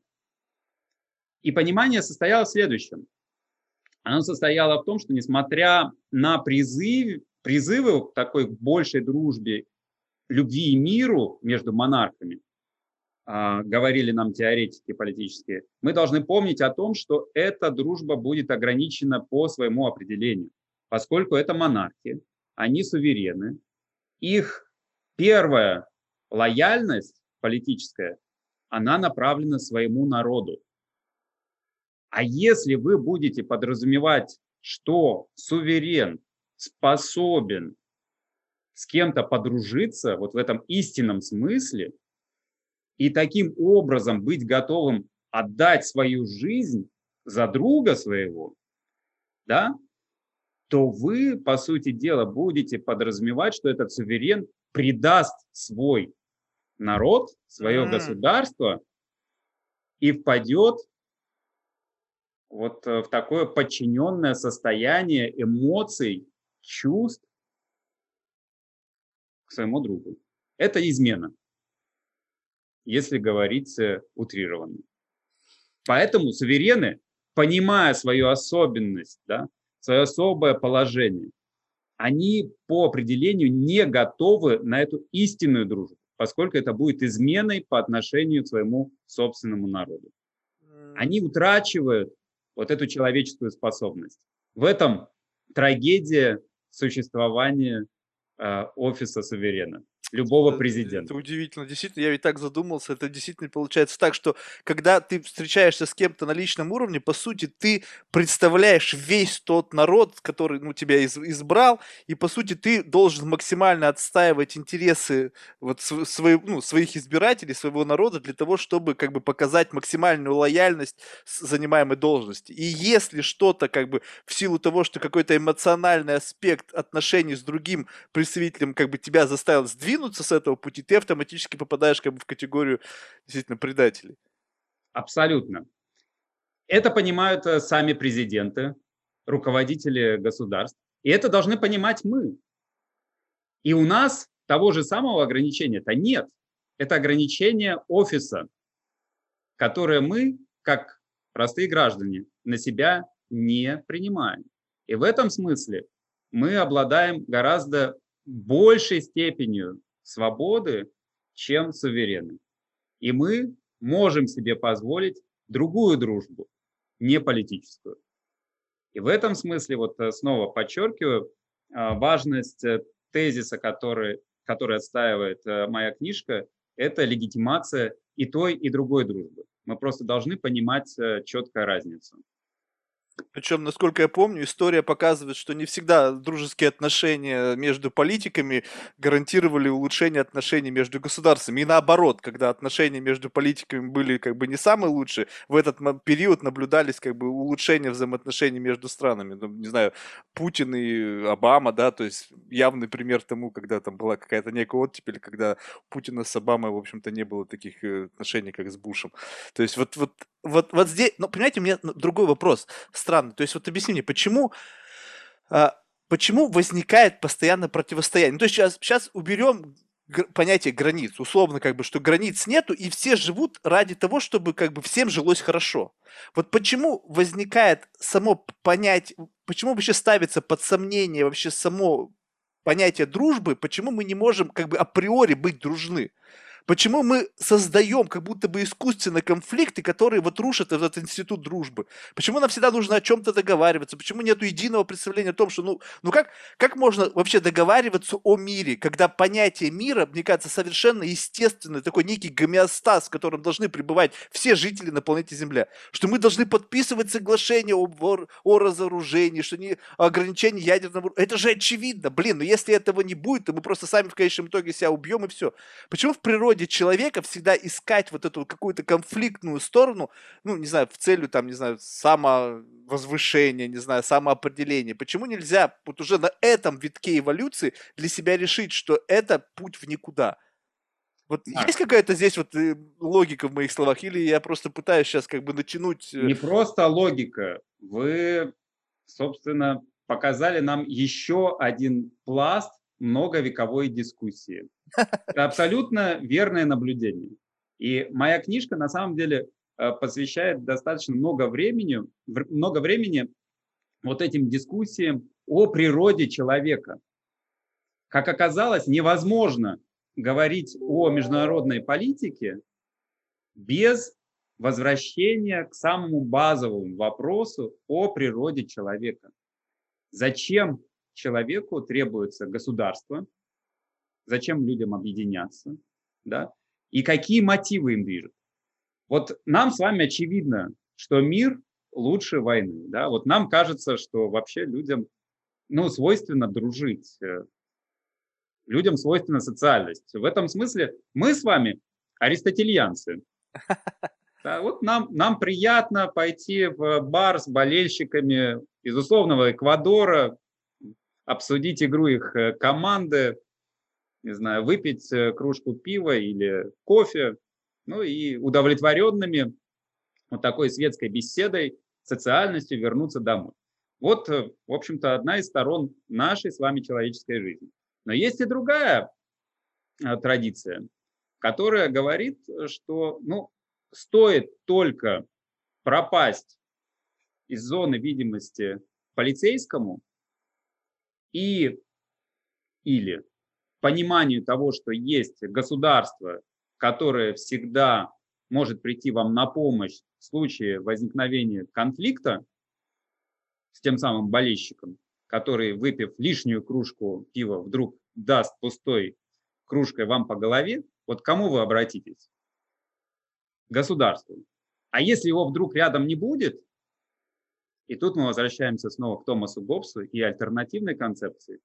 И понимание состояло в следующем оно состояло в том, что несмотря на призыв, призывы к такой большей дружбе, любви и миру между монархами, а, говорили нам теоретики политические, мы должны помнить о том, что эта дружба будет ограничена по своему определению, поскольку это монархи, они суверены, их первая лояльность политическая, она направлена своему народу. А если вы будете подразумевать, что суверен способен с кем-то подружиться, вот в этом истинном смысле, и таким образом быть готовым отдать свою жизнь за друга своего, да, то вы, по сути дела, будете подразумевать, что этот суверен предаст свой народ, свое mm. государство и впадет вот э, в такое подчиненное состояние эмоций, чувств к своему другу. Это измена, если говорить э, утрированно. Поэтому суверены, понимая свою особенность, да, свое особое положение, они по определению не готовы на эту истинную дружбу, поскольку это будет изменой по отношению к своему собственному народу. Они утрачивают вот эту человеческую способность. В этом трагедия существования э, офиса суверена любого президента. Это удивительно. Действительно, я ведь так задумался. Это действительно получается так, что когда ты встречаешься с кем-то на личном уровне, по сути, ты представляешь весь тот народ, который ну, тебя из, избрал, и, по сути, ты должен максимально отстаивать интересы вот, свои, ну, своих избирателей, своего народа для того, чтобы как бы показать максимальную лояльность занимаемой должности. И если что-то как бы в силу того, что какой-то эмоциональный аспект отношений с другим представителем как бы тебя заставил сдвинуть, сдвинуться с этого пути, ты автоматически попадаешь как бы в категорию действительно предателей. Абсолютно. Это понимают э, сами президенты, руководители государств. И это должны понимать мы. И у нас того же самого ограничения-то нет. Это ограничение офиса, которое мы, как простые граждане, на себя не принимаем. И в этом смысле мы обладаем гораздо большей степенью свободы, чем суверены. И мы можем себе позволить другую дружбу, не политическую. И в этом смысле, вот э, снова подчеркиваю, э, важность э, тезиса, который, который отстаивает моя книжка, это легитимация и той, и другой дружбы. Мы просто должны понимать четкую разницу. Причем, насколько я помню, история показывает, что не всегда дружеские отношения между политиками гарантировали улучшение отношений между государствами. И наоборот, когда отношения между политиками были как бы не самые лучшие, в этот период наблюдались как бы улучшения взаимоотношений между странами. Ну, не знаю, Путин и Обама, да, то есть явный пример тому, когда там была какая-то некая оттепель, когда Путина с Обамой, в общем-то, не было таких э, отношений, как с Бушем. То есть вот, вот вот, вот здесь, ну, понимаете, у меня другой вопрос, странный. То есть вот объясни мне, почему, а, почему возникает постоянно противостояние? Ну, то есть сейчас, сейчас уберем понятие границ, условно как бы, что границ нету, и все живут ради того, чтобы как бы всем жилось хорошо. Вот почему возникает само понятие, почему вообще ставится под сомнение вообще само понятие дружбы, почему мы не можем как бы априори быть дружны? Почему мы создаем как будто бы искусственно конфликты, которые вот рушат этот институт дружбы? Почему нам всегда нужно о чем-то договариваться? Почему нет единого представления о том, что ну, ну как, как можно вообще договариваться о мире, когда понятие мира, мне кажется, совершенно естественный, такой некий гомеостаз, в котором должны пребывать все жители на планете Земля, что мы должны подписывать соглашение о, о, о разоружении, что не о ограничении ядерного... Это же очевидно, блин, но если этого не будет, то мы просто сами в конечном итоге себя убьем и все. Почему в природе природе человека всегда искать вот эту какую-то конфликтную сторону, ну, не знаю, в целью, там, не знаю, самовозвышения, не знаю, самоопределения. Почему нельзя вот уже на этом витке эволюции для себя решить, что это путь в никуда? Вот а. есть какая-то здесь вот э, логика в моих словах, или я просто пытаюсь сейчас как бы натянуть... Э, не просто логика. Вы, собственно, показали нам еще один пласт многовековой дискуссии. [LAUGHS] Это абсолютно верное наблюдение. И моя книжка на самом деле э, посвящает достаточно много времени, много времени вот этим дискуссиям о природе человека. Как оказалось, невозможно говорить о международной политике без возвращения к самому базовому вопросу о природе человека. Зачем человеку требуется государство, зачем людям объединяться, да, и какие мотивы им движут. Вот нам с вами очевидно, что мир лучше войны, да, вот нам кажется, что вообще людям, ну, свойственно дружить, э, людям свойственна социальность. В этом смысле мы с вами аристотельянцы. [LAUGHS] Да, вот нам, нам приятно пойти в бар с болельщиками из условного Эквадора, обсудить игру их э, команды, не знаю, выпить э, кружку пива или кофе, ну и удовлетворенными вот такой светской беседой, социальностью вернуться домой. Вот, э, в общем-то, одна из сторон нашей с вами человеческой жизни. Но есть и другая традиция, которая говорит, что ну, стоит только пропасть из зоны видимости полицейскому, и или пониманию того, что есть государство, которое всегда может прийти вам на помощь в случае возникновения конфликта с тем самым болельщиком, который, выпив лишнюю кружку пива, вдруг даст пустой кружкой вам по голове, вот кому вы обратитесь? Государству. А если его вдруг рядом не будет, и тут мы возвращаемся снова к Томасу Гоббсу и альтернативной концепции.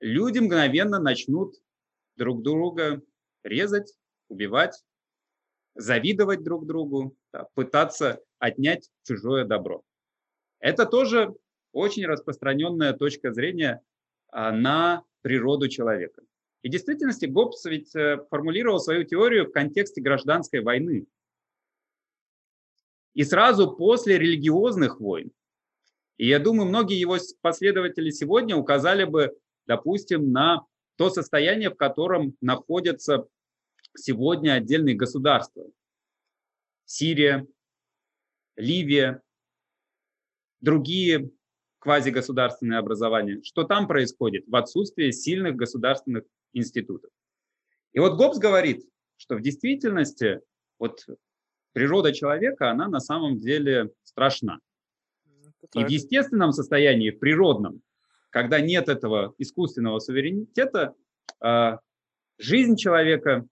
Люди мгновенно начнут друг друга резать, убивать, завидовать друг другу, да, пытаться отнять чужое добро. Это тоже очень распространенная точка зрения а, на природу человека. И в действительности Гоббс ведь э, формулировал свою теорию в контексте гражданской войны. И сразу после религиозных войн. И я думаю, многие его последователи сегодня указали бы, допустим, на то состояние, в котором находятся сегодня отдельные государства. Сирия, Ливия, другие квазигосударственные образования. Что там происходит в отсутствии сильных государственных институтов? И вот Гоббс говорит, что в действительности вот природа человека, она на самом деле страшна. И в естественном состоянии, в природном, когда нет этого искусственного суверенитета, а, жизнь человека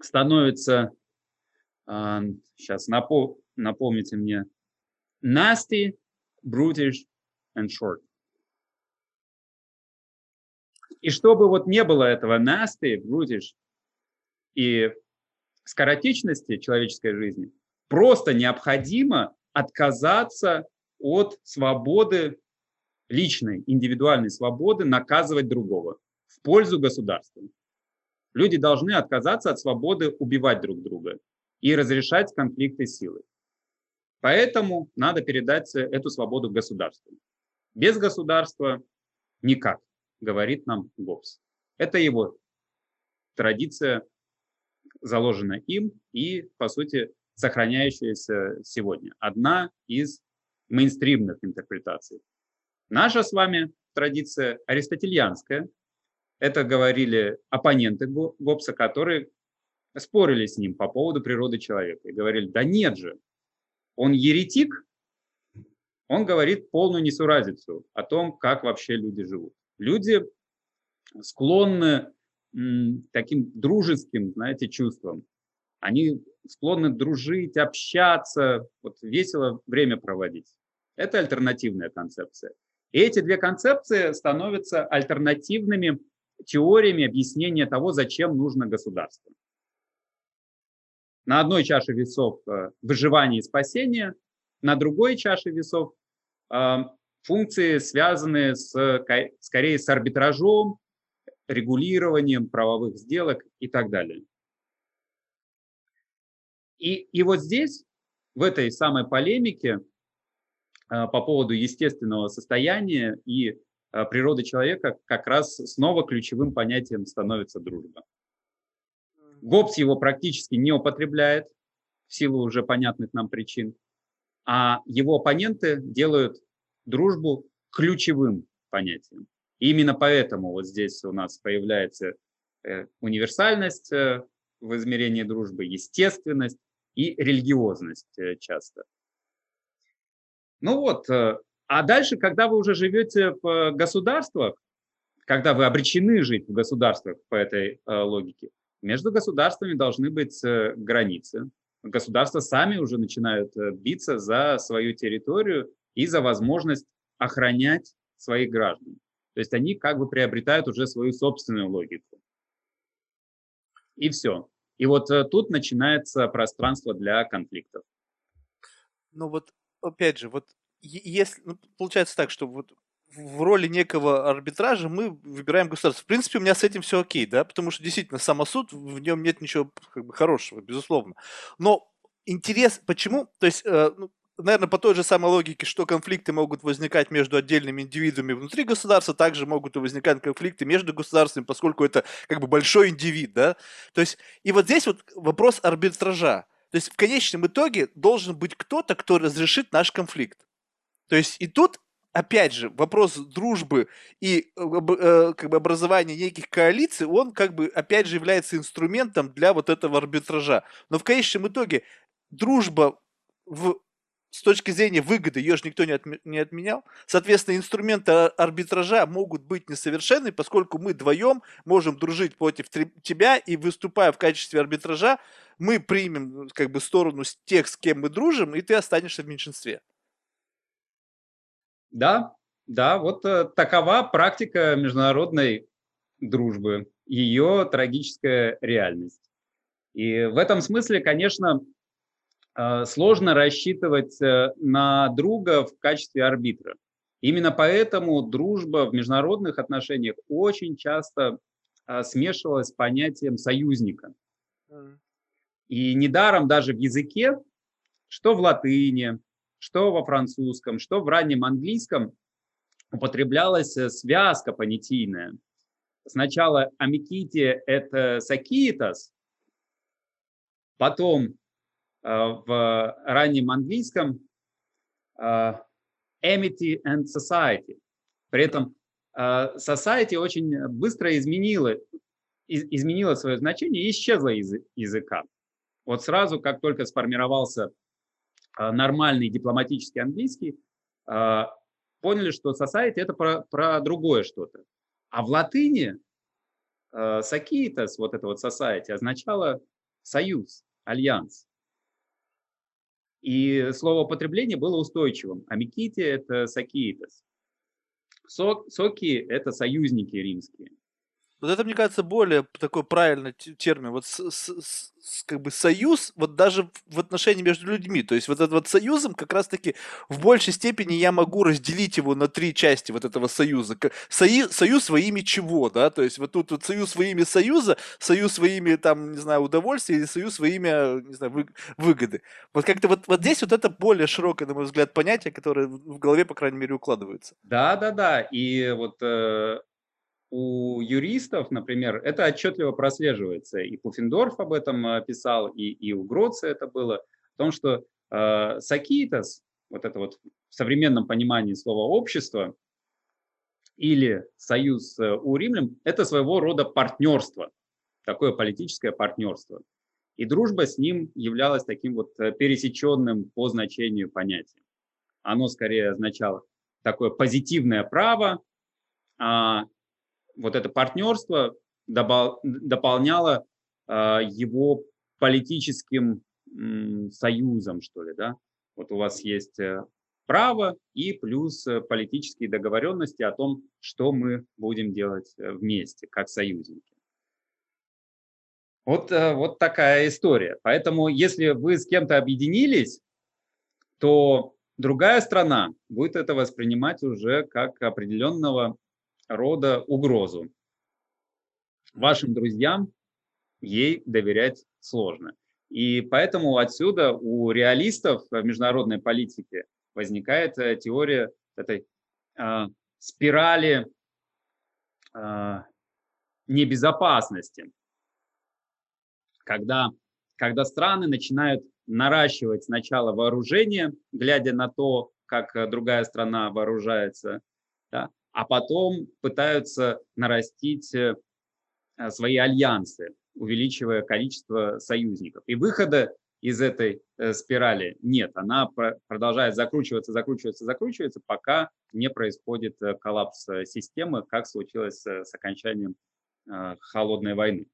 становится, сейчас а, напомните мне, nasty, brutish and short. И чтобы вот не было этого nasty, brutish и скоротечности человеческой жизни, просто необходимо отказаться от свободы личной, индивидуальной свободы наказывать другого в пользу государства. Люди должны отказаться от свободы убивать друг друга и разрешать конфликты силы. Поэтому надо передать эту свободу государству. Без государства никак, говорит нам Гоббс. Это его традиция, заложена им и, по сути, сохраняющаяся сегодня. Одна из мейнстримных интерпретаций. Наша с вами традиция аристотельянская. Это говорили оппоненты Гоббса, которые спорили с ним по поводу природы человека и говорили, да нет же, он еретик, он говорит полную несуразицу о том, как вообще люди живут. Люди склонны таким дружеским, знаете, чувствам. Они склонны дружить, общаться, вот весело время проводить. Это альтернативная концепция. И эти две концепции становятся альтернативными теориями объяснения того, зачем нужно государство. На одной чаше весов э, выживание и спасение, на другой чаше весов э, функции, связанные с, скорее с арбитражом, регулированием правовых сделок и так далее. И, и вот здесь, в этой самой полемике, а, по поводу естественного состояния и а, природы человека как раз снова ключевым понятием становится дружба. Гоббс его практически не употребляет в силу уже понятных нам причин, а его оппоненты делают дружбу ключевым понятием. И именно поэтому вот здесь у нас появляется э, универсальность э, в измерении дружбы, естественность и религиозность э, часто. Ну вот, э, а дальше, когда вы уже живете в государствах, когда вы обречены жить в государствах по этой э, логике, между государствами должны быть границы. Государства сами уже начинают биться за свою территорию и за возможность охранять своих граждан. То есть они как бы приобретают уже свою собственную логику. И все. И вот тут начинается пространство для конфликтов. Ну вот опять же, вот если ну, получается так, что вот в роли некого арбитража мы выбираем государство. В принципе, у меня с этим все окей, да, потому что действительно самосуд, в нем нет ничего как бы хорошего, безусловно. Но интерес, почему, то есть, э, ну, наверное, по той же самой логике, что конфликты могут возникать между отдельными индивидами внутри государства, также могут и возникать конфликты между государствами, поскольку это как бы большой индивид, да. То есть, и вот здесь вот вопрос арбитража. То есть в конечном итоге должен быть кто-то, кто разрешит наш конфликт. То есть и тут опять же, вопрос дружбы и э, э, как бы образования неких коалиций, он как бы опять же является инструментом для вот этого арбитража. Но в конечном итоге дружба в с точки зрения выгоды ее же никто не, отме- не отменял. Соответственно, инструменты арбитража могут быть несовершенны, поскольку мы вдвоем можем дружить против тебя и выступая в качестве арбитража, мы примем как бы сторону тех, с кем мы дружим, и ты останешься в меньшинстве. Да, да, вот э, такова практика международной дружбы, ее трагическая реальность. И в этом смысле, конечно, сложно рассчитывать э, на друга в качестве арбитра. Именно поэтому дружба в международных отношениях очень часто смешивалась с понятием союзника. И недаром даже в языке, что в латыни, что во французском, что в раннем английском употреблялась э, связка понятийная. сначала амикити – это сакиитас, потом в раннем английском amity and society. При этом society очень быстро изменила, изменила свое значение и исчезла из языка. Вот сразу, как только сформировался нормальный дипломатический английский, поняли, что society – это про, про другое что-то. А в латыни societas, вот это вот society, означало союз, альянс. И слово употребление было устойчивым. Амикити – это сакиитес. Соки – это союзники римские. Вот это, мне кажется, более такой правильный термин. Вот с, с, с, как бы союз, вот даже в отношении между людьми. То есть вот этот вот союзом как раз-таки в большей степени я могу разделить его на три части вот этого союза. Союз, союз во имя чего, да? То есть вот тут вот союз во имя союза, союз во имя, там, не знаю, удовольствия или союз во имя, не знаю, вы, выгоды. Вот как-то вот, вот здесь вот это более широкое, на мой взгляд, понятие, которое в голове, по крайней мере, укладывается. Да, да, да. И вот э, у юристов, например, это отчетливо прослеживается. И Пуффендорф об этом э, писал, и, и у Гроца это было, в том, что э, сакитас, вот это вот в современном понимании слова общество, или союз э, у римлян, это своего рода партнерство, такое политическое партнерство. И дружба с ним являлась таким вот э, пересеченным по значению понятием. Оно скорее означало такое позитивное право, а вот это партнерство дополняло а, его политическим союзом, что ли, да. Вот у вас есть э, право и плюс э, политические договоренности о том, что мы будем делать э, вместе, как союзники. Вот, вот такая история. Поэтому, если вы с кем-то объединились, то другая страна будет это воспринимать уже как определенного рода угрозу. Вашим друзьям ей доверять сложно. И поэтому отсюда у реалистов в международной политике возникает э, теория этой э, спирали э, небезопасности, когда, когда страны начинают наращивать сначала вооружение, глядя на то, как э, другая страна вооружается, да, а потом пытаются нарастить э, свои альянсы, увеличивая количество союзников. И выхода из этой э, спирали нет. Она продолжает закручиваться, закручиваться, закручиваться, пока не происходит э, коллапс системы, как случилось с окончанием холодной войны.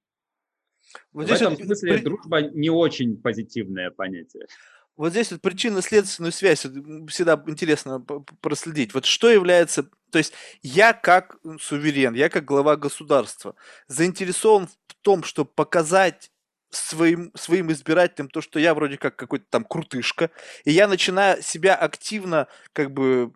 Вот В этом смысле при... дружба не очень позитивное понятие. Вот здесь вот причинно-следственную связь всегда интересно проследить. Вот что является... То есть я как суверен, я как глава государства заинтересован в том, чтобы показать своим, своим избирателям то, что я вроде как какой-то там крутышка, и я начинаю себя активно как бы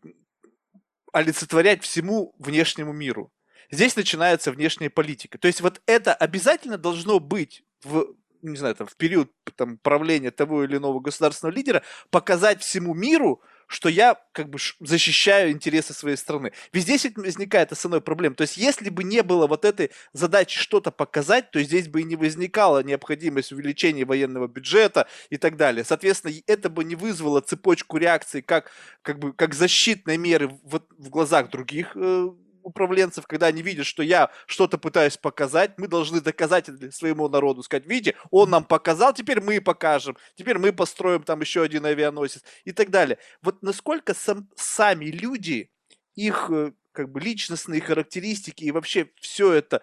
олицетворять всему внешнему миру. Здесь начинается внешняя политика. То есть вот это обязательно должно быть в не знаю, там, в период там, правления того или иного государственного лидера, показать всему миру, что я как бы защищаю интересы своей страны. Ведь здесь возникает основной проблема. То есть, если бы не было вот этой задачи что-то показать, то здесь бы и не возникала необходимость увеличения военного бюджета и так далее. Соответственно, это бы не вызвало цепочку реакций как, как, бы, как защитной меры в, в глазах других э, управленцев, когда они видят, что я что-то пытаюсь показать, мы должны доказать это своему народу, сказать, видите, он нам показал, теперь мы покажем, теперь мы построим там еще один авианосец и так далее. Вот насколько сам, сами люди, их э, как бы личностные характеристики и вообще все это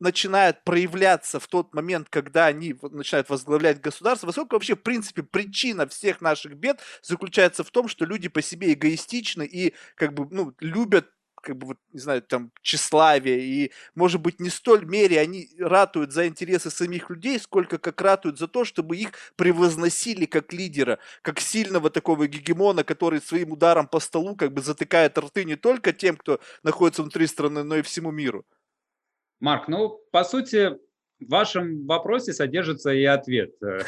начинает проявляться в тот момент, когда они начинают возглавлять государство, поскольку вообще, в принципе, причина всех наших бед заключается в том, что люди по себе эгоистичны и как бы, ну, любят как бы, вот, не знаю, там, тщеславие, и, может быть, не столь мере они ратуют за интересы самих людей, сколько как ратуют за то, чтобы их превозносили как лидера, как сильного такого гегемона, который своим ударом по столу как бы затыкает рты не только тем, кто находится внутри страны, но и всему миру. Марк, ну, по сути, в вашем вопросе содержится и ответ. Э,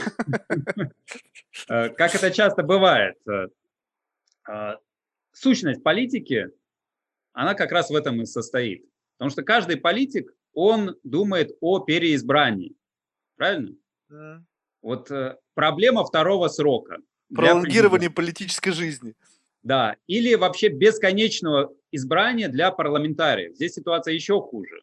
[LAUGHS] как это часто бывает, э, э, сущность политики она как раз в этом и состоит. Потому что каждый политик он думает о переизбрании. Правильно? Да. Вот э, проблема второго срока. Пролонгирование политической жизни. Да, или вообще бесконечного избрания для парламентариев. Здесь ситуация еще хуже.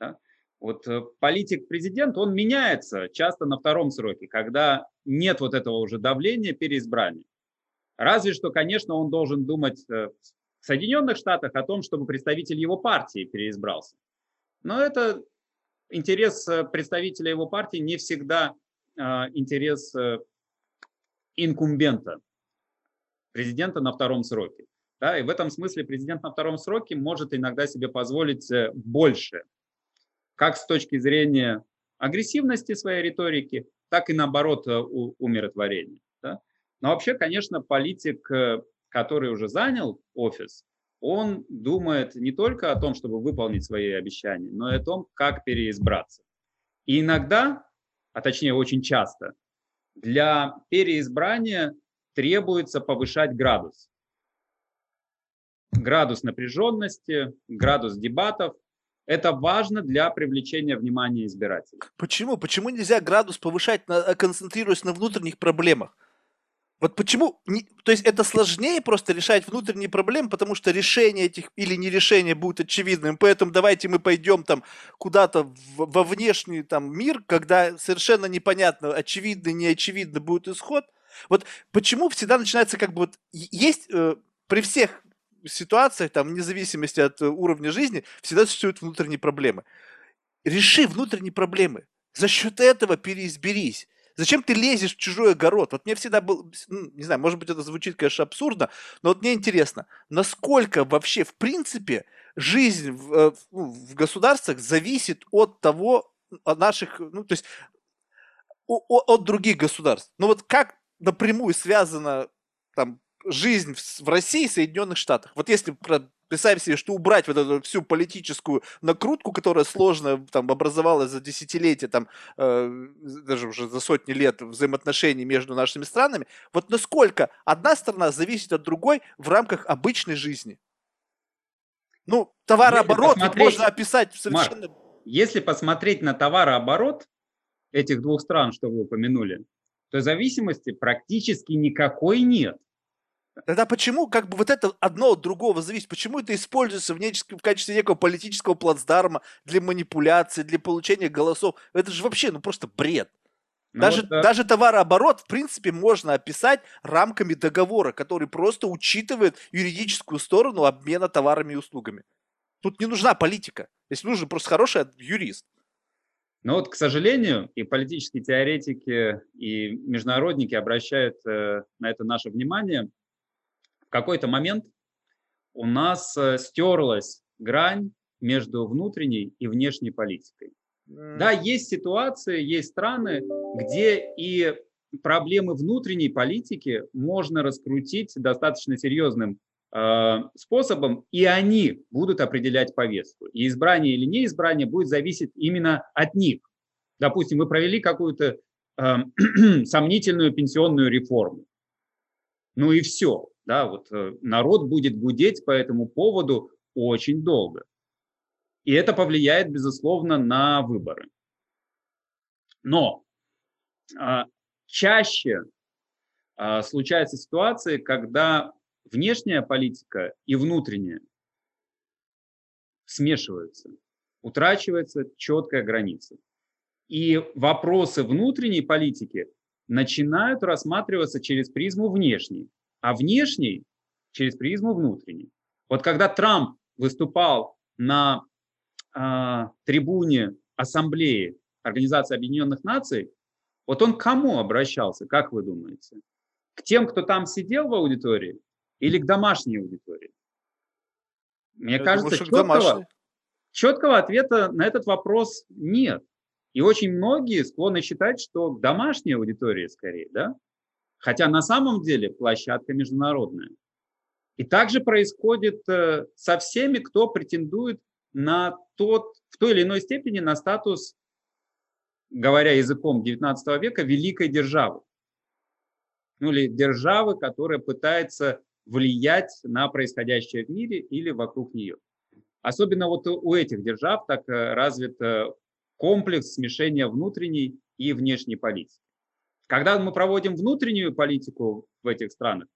Да? Вот э, политик-президент, он меняется часто на втором сроке, когда нет вот этого уже давления переизбрания. Разве что, конечно, он должен думать э, Соединенных Штатах о том, чтобы представитель его партии переизбрался. Но это интерес э, представителя его партии не всегда интерес инкумбента, президента на втором сроке. Да, и в этом смысле президент на втором сроке может иногда себе позволить больше как с точки зрения агрессивности своей риторики, так и наоборот э, умиротворения. Да? Но вообще, конечно, политик, э, который уже занял офис, он думает не только о том, чтобы выполнить свои обещания, но и о том, как переизбраться. И иногда, а точнее очень часто, для переизбрания требуется повышать градус. Градус напряженности, градус дебатов, это важно для привлечения внимания избирателей. Почему? Почему нельзя градус повышать, концентрируясь на внутренних проблемах? Вот почему? Не, то есть это сложнее просто решать внутренние проблемы, потому что решение этих или не решение будет очевидным. Поэтому давайте мы пойдем там куда-то в, во внешний там мир, когда совершенно непонятно, очевидно, не очевидно будет исход. Вот почему всегда начинается как бы вот есть э, при всех ситуациях, там, вне зависимости от э, уровня жизни, всегда существуют внутренние проблемы. Реши внутренние проблемы. За счет этого переизберись. Зачем ты лезешь в чужой огород? Вот мне всегда был, ну, не знаю, может быть, это звучит, конечно, абсурдно, но вот мне интересно, насколько вообще, в принципе, жизнь в, э, ну, в государствах зависит от того, от наших, ну, то есть от других государств. Ну вот как напрямую связано там жизнь в России и Соединенных Штатах. Вот если представим себе, что убрать вот эту всю политическую накрутку, которая сложно там образовалась за десятилетия, там, э, даже уже за сотни лет взаимоотношений между нашими странами, вот насколько одна страна зависит от другой в рамках обычной жизни? Ну, товарооборот ведь можно описать совершенно... Марк, если посмотреть на товарооборот этих двух стран, что вы упомянули, то зависимости практически никакой нет. Тогда почему как бы вот это одно от другого зависит? Почему это используется в, нече- в качестве некого политического плацдарма для манипуляции, для получения голосов? Это же вообще, ну просто бред. Ну, даже, вот, да. даже товарооборот, в принципе, можно описать рамками договора, который просто учитывает юридическую сторону обмена товарами и услугами. Тут не нужна политика. Если нужен просто хороший юрист. Но вот, к сожалению, и политические теоретики, и международники обращают э, на это наше внимание – в какой-то момент у нас э, стерлась грань между внутренней и внешней политикой. Да, есть ситуации, есть страны, где и проблемы внутренней политики можно раскрутить достаточно серьезным э, способом, и они будут определять повестку. И избрание или не избрание будет зависеть именно от них. Допустим, вы провели какую-то э, [CLEARS THROAT] сомнительную пенсионную реформу. Ну и все. Да, вот э, народ будет гудеть по этому поводу очень долго. И это повлияет, безусловно, на выборы. Но а, чаще а, случаются ситуации, когда внешняя политика и внутренняя смешиваются, утрачивается четкая граница. И вопросы внутренней политики начинают рассматриваться через призму внешней а внешний через призму внутренней. Вот когда Трамп выступал на э, трибуне Ассамблеи Организации Объединенных Наций, вот он к кому обращался, как вы думаете? К тем, кто там сидел в аудитории или к домашней аудитории? Мне Я кажется, думаю, четкого, четкого ответа на этот вопрос нет. И очень многие склонны считать, что к домашней аудитории скорее, да? Хотя на самом деле площадка международная. И также происходит э, со всеми, кто претендует на тот, в той или иной степени на статус, говоря языком XIX века, великой державы. Ну или державы, которая пытается влиять на происходящее в мире или вокруг нее. Особенно вот у этих держав так э, развит э, комплекс смешения внутренней и внешней политики. Когда мы проводим внутреннюю политику в этих странах,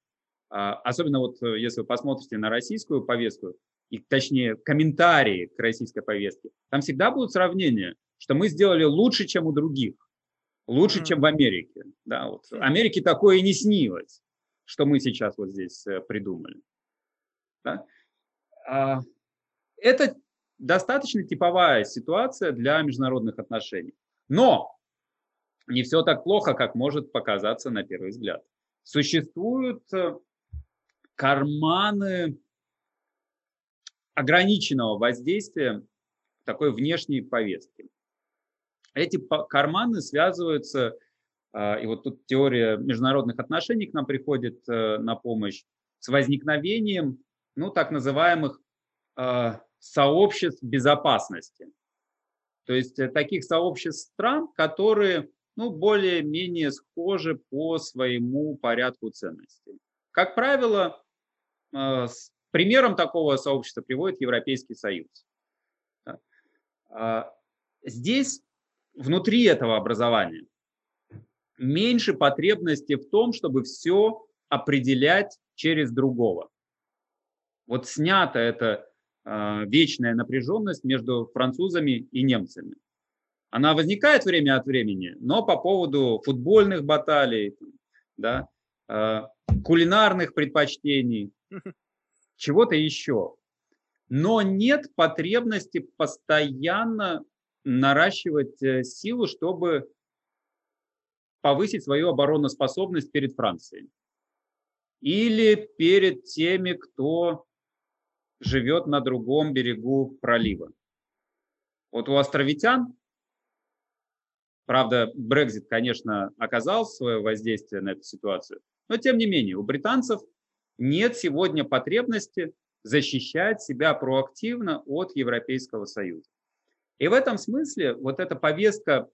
а, особенно вот э, если вы посмотрите на российскую повестку, и точнее комментарии к российской повестке, там всегда будут сравнения, что мы сделали лучше, чем у других, лучше, mm-hmm. чем в Америке. Да, вот. Америке такое и не снилось, что мы сейчас вот здесь э, придумали. Да? А, это достаточно типовая ситуация для международных отношений. Но не все так плохо, как может показаться на первый взгляд. Существуют э, карманы ограниченного воздействия такой внешней повестки. Эти карманы связываются, а, и вот тут теория международных отношений к нам приходит э, на помощь, с возникновением ну, так называемых сообществ безопасности. То есть э, таких сообществ стран, которые ну, более-менее схожи по своему порядку ценностей. Как правило, а, примером такого сообщества приводит Европейский Союз. А, здесь, внутри этого образования, меньше потребности в том, чтобы все определять через другого. Вот снята эта а, вечная напряженность между французами и немцами. Она возникает время от времени, но по поводу футбольных баталий, да, кулинарных предпочтений, [LAUGHS] чего-то еще. Но нет потребности постоянно наращивать э, силу, чтобы повысить свою обороноспособность перед Францией. Или перед теми, кто живет на другом берегу пролива. Вот у островитян, правда, Брекзит, конечно, оказал свое воздействие на эту ситуацию, но тем не менее у британцев нет сегодня потребности защищать себя проактивно от Европейского Союза. И в этом смысле вот эта повестка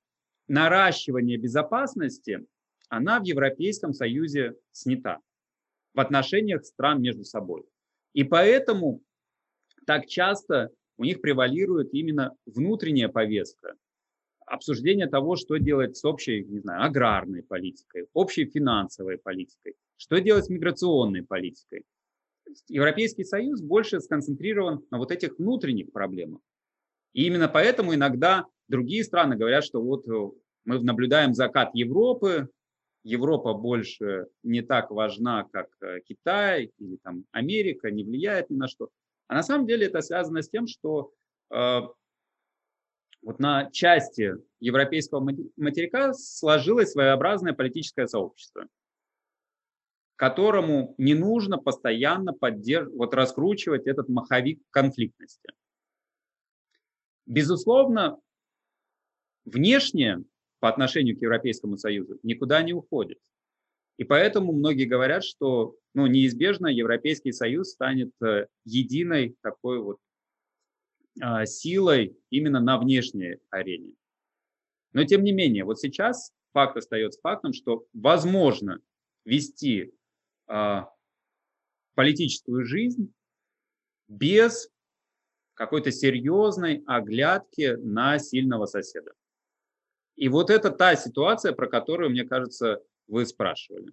наращивания безопасности, она в Европейском Союзе снята в отношениях стран между собой. И поэтому так часто у них превалирует именно внутренняя повестка, обсуждение того, что делать с общей, не знаю, аграрной политикой, общей финансовой политикой, что делать с миграционной политикой? Европейский Союз больше сконцентрирован на вот этих внутренних проблемах. И именно поэтому иногда другие страны говорят, что вот э, мы наблюдаем закат Европы, Европа больше не так важна, как э, Китай или там Америка, не влияет ни на что. А на самом деле это связано с тем, что э, вот на части европейского материка сложилось своеобразное политическое сообщество которому не нужно постоянно поддерж... вот раскручивать этот маховик конфликтности. Безусловно, внешне по отношению к Европейскому Союзу никуда не уходит. И поэтому многие говорят, что ну, неизбежно Европейский Союз станет э, единой такой вот силой именно на внешней арене. Но тем не менее, вот сейчас факт остается фактом, что возможно вести а, политическую жизнь без какой-то серьезной оглядки на сильного соседа. И вот это та ситуация, про которую, мне кажется, вы спрашивали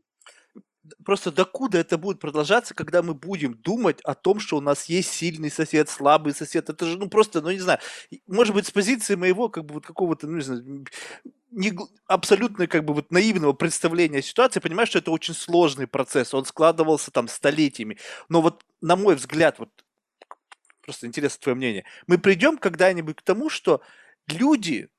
просто докуда это будет продолжаться, когда мы будем думать о том, что у нас есть сильный сосед, слабый сосед. Это же, ну, просто, ну, не знаю, может быть, с позиции моего, как бы, вот какого-то, ну, не знаю, не, абсолютно, как бы, вот наивного представления ситуации, понимаешь, что это очень сложный процесс, он складывался там столетиями. Но вот, на мой взгляд, вот, просто интересно твое мнение, мы придем когда-нибудь к тому, что люди,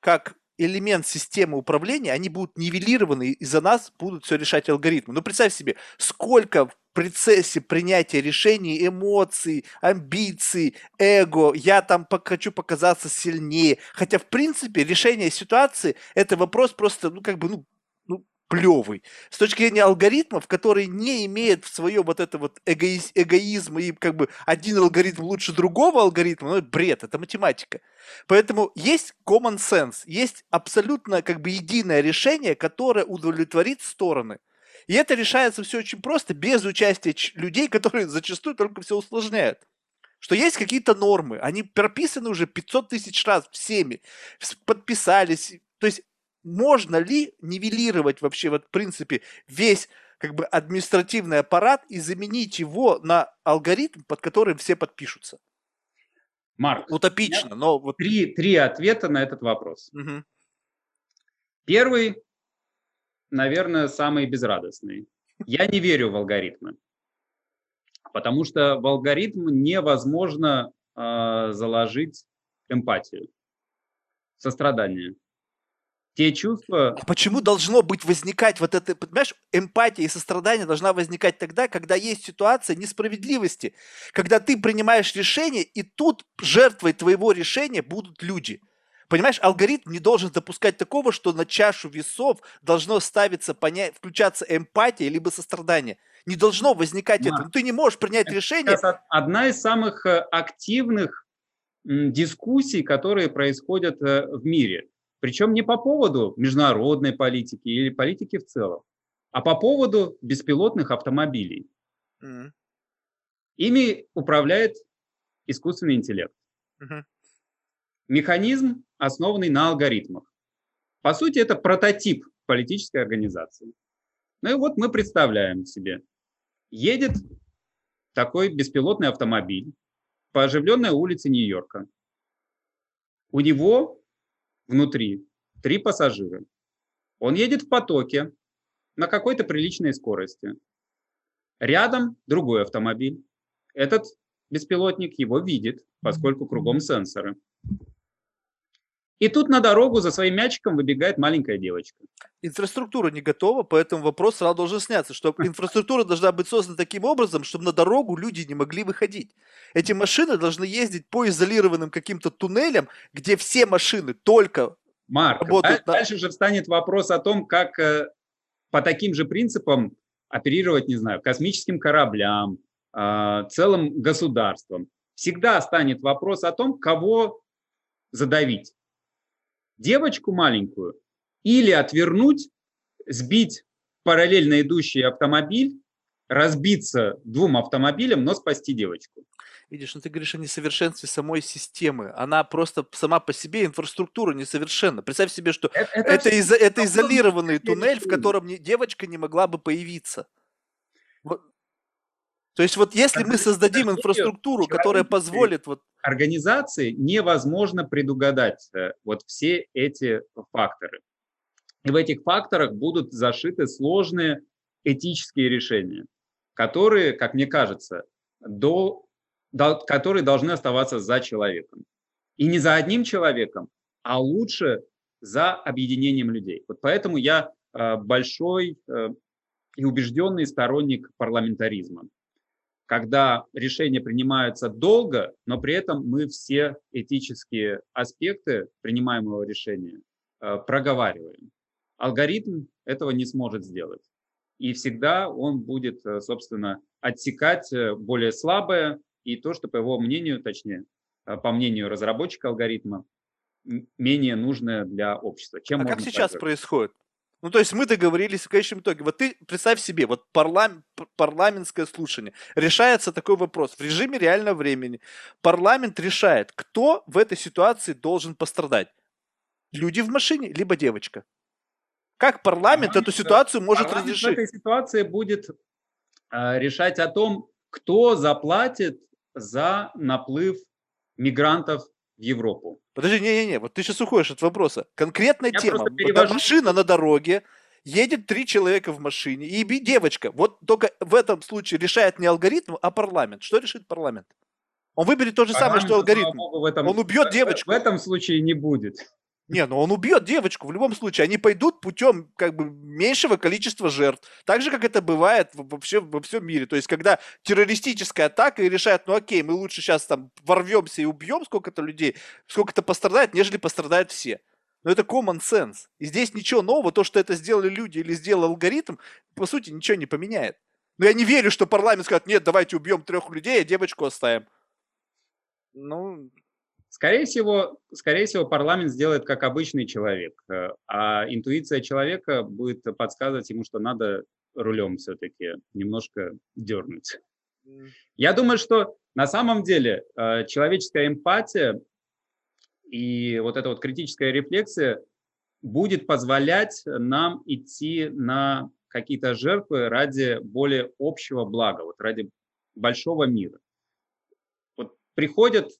как элемент системы управления, они будут нивелированы, и за нас будут все решать алгоритмы. Ну, представь себе, сколько в процессе принятия решений, эмоций, амбиций, эго, я там хочу показаться сильнее. Хотя, в принципе, решение ситуации – это вопрос просто, ну, как бы, ну, плевый. С точки зрения алгоритмов, которые не имеют в своем вот это вот эгоиз, эгоизма и как бы один алгоритм лучше другого алгоритма, ну это бред, это математика. Поэтому есть common sense, есть абсолютно как бы единое решение, которое удовлетворит стороны. И это решается все очень просто, без участия людей, которые зачастую только все усложняют. что есть какие-то нормы, они прописаны уже 500 тысяч раз всеми, подписались. То есть можно ли нивелировать вообще вот в принципе весь как бы административный аппарат и заменить его на алгоритм, под которым все подпишутся? Марк, утопично, но вот три, три ответа на этот вопрос. Угу. Первый, наверное, самый безрадостный. Я не верю в алгоритмы, потому что в алгоритм невозможно э, заложить эмпатию, сострадание те чувства... А почему должно быть возникать вот это, понимаешь, эмпатия и сострадание должна возникать тогда, когда есть ситуация несправедливости, когда ты принимаешь решение, и тут жертвой твоего решения будут люди. Понимаешь, алгоритм не должен допускать такого, что на чашу весов должно ставиться, понять, включаться эмпатия либо сострадание. Не должно возникать да. это. Ну, ты не можешь принять это решение. Одна из самых э, активных дискуссий, которые происходят э, в мире. Причем не по поводу международной политики или политики в целом, а по поводу беспилотных автомобилей. Mm-hmm. Ими управляет искусственный интеллект. Mm-hmm. Механизм, основанный на алгоритмах. По сути, это прототип политической организации. Ну и вот мы представляем себе. Едет такой беспилотный автомобиль по оживленной улице Нью-Йорка. У него внутри три пассажира. Он едет в потоке на какой-то приличной скорости. Рядом другой автомобиль. Этот беспилотник его видит, поскольку кругом сенсоры. И тут на дорогу за своим мячиком выбегает маленькая девочка. Инфраструктура не готова, поэтому вопрос сразу должен сняться, что [LAUGHS] инфраструктура должна быть создана таким образом, чтобы на дорогу люди не могли выходить. Эти машины должны ездить по изолированным каким-то туннелям, где все машины только Марк, работают. А дальше на... же встанет вопрос о том, как э, по таким же принципам оперировать, не знаю, космическим кораблям, э, целым государством. Всегда станет вопрос о том, кого задавить девочку маленькую или отвернуть, сбить параллельно идущий автомобиль, разбиться двум автомобилям, но спасти девочку. Видишь, ну ты говоришь о несовершенстве самой системы. Она просто сама по себе инфраструктура несовершенна. Представь себе, что это, это, это, из, это изолированный туннель, в котором не, девочка не могла бы появиться. Вот. То есть вот если мы создадим инфраструктуру, которая позволит вот организации невозможно предугадать э, вот все эти факторы. И в этих факторах будут зашиты сложные этические решения, которые, как мне кажется, до, до, которые должны оставаться за человеком. И не за одним человеком, а лучше за объединением людей. Вот поэтому я э, большой э, и убежденный сторонник парламентаризма когда решения принимаются долго, но при этом мы все этические аспекты принимаемого решения э, проговариваем. Алгоритм этого не сможет сделать. И всегда он будет, э, собственно, отсекать э, более слабое и то, что, по его мнению, точнее, по мнению разработчика алгоритма, менее нужное для общества. Чем а как сейчас происходит? Ну, то есть мы договорились в конечном итоге. Вот ты представь себе, вот парлам, парламентское слушание. Решается такой вопрос в режиме реального времени. Парламент решает, кто в этой ситуации должен пострадать. Люди в машине, либо девочка. Как парламент, парламент эту ситуацию может парламент разрешить? в этой ситуации будет э, решать о том, кто заплатит за наплыв мигрантов в Европу. Подожди, не-не-не, вот ты сейчас уходишь от вопроса. Конкретная Я тема. Перевожу... Машина на дороге, едет три человека в машине и девочка. Вот только в этом случае решает не алгоритм, а парламент. Что решит парламент? Он выберет то же парламент, самое, что алгоритм. Богу, в этом, Он убьет девочку. В этом случае не будет. Не, ну он убьет девочку в любом случае. Они пойдут путем как бы меньшего количества жертв. Так же, как это бывает вообще во всем мире. То есть, когда террористическая атака и решают, ну окей, мы лучше сейчас там ворвемся и убьем сколько-то людей, сколько-то пострадает, нежели пострадают все. Но это common sense. И здесь ничего нового, то, что это сделали люди или сделал алгоритм, по сути, ничего не поменяет. Но я не верю, что парламент скажет, нет, давайте убьем трех людей, а девочку оставим. Ну, Скорее всего, скорее всего, парламент сделает как обычный человек, э, а интуиция человека будет подсказывать ему, что надо рулем все-таки немножко дернуть. Я думаю, что на самом деле э, человеческая эмпатия и вот эта вот критическая рефлексия будет позволять нам идти на какие-то жертвы ради более общего блага, вот ради большого мира. Вот приходят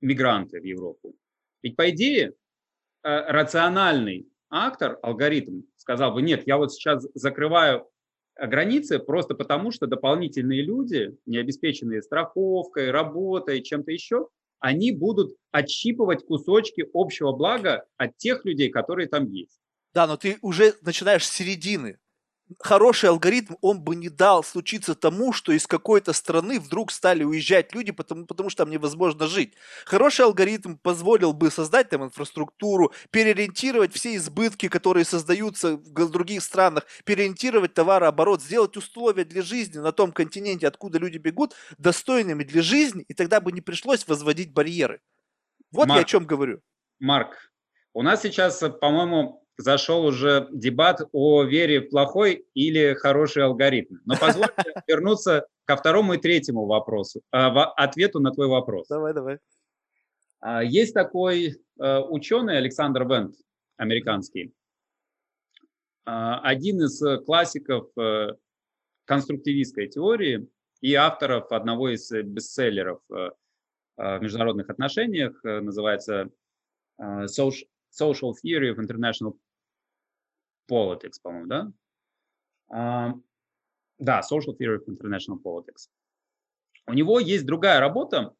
мигранты в Европу. Ведь по идее э, рациональный актор, алгоритм, сказал бы, нет, я вот сейчас закрываю границы просто потому, что дополнительные люди, не обеспеченные страховкой, работой, чем-то еще, они будут отщипывать кусочки общего блага от тех людей, которые там есть. Да, но ты уже начинаешь с середины хороший алгоритм, он бы не дал случиться тому, что из какой-то страны вдруг стали уезжать люди, потому, потому что там невозможно жить. Хороший алгоритм позволил бы создать там инфраструктуру, переориентировать все избытки, которые создаются в других странах, переориентировать товарооборот, сделать условия для жизни на том континенте, откуда люди бегут, достойными для жизни, и тогда бы не пришлось возводить барьеры. Вот Марк, я о чем говорю. Марк, у нас сейчас, по-моему, зашел уже дебат о вере в плохой или хороший алгоритм. Но позвольте [LAUGHS] вернуться ко второму и третьему вопросу, э, ответу на твой вопрос. Давай, давай. А, есть такой э, ученый Александр Вент, американский, а, один из классиков э, конструктивистской теории и авторов одного из бестселлеров в международных отношениях, называется Social Theory of International Politics, по-моему, да? А, да, Social Theory of International Politics. У него есть другая работа,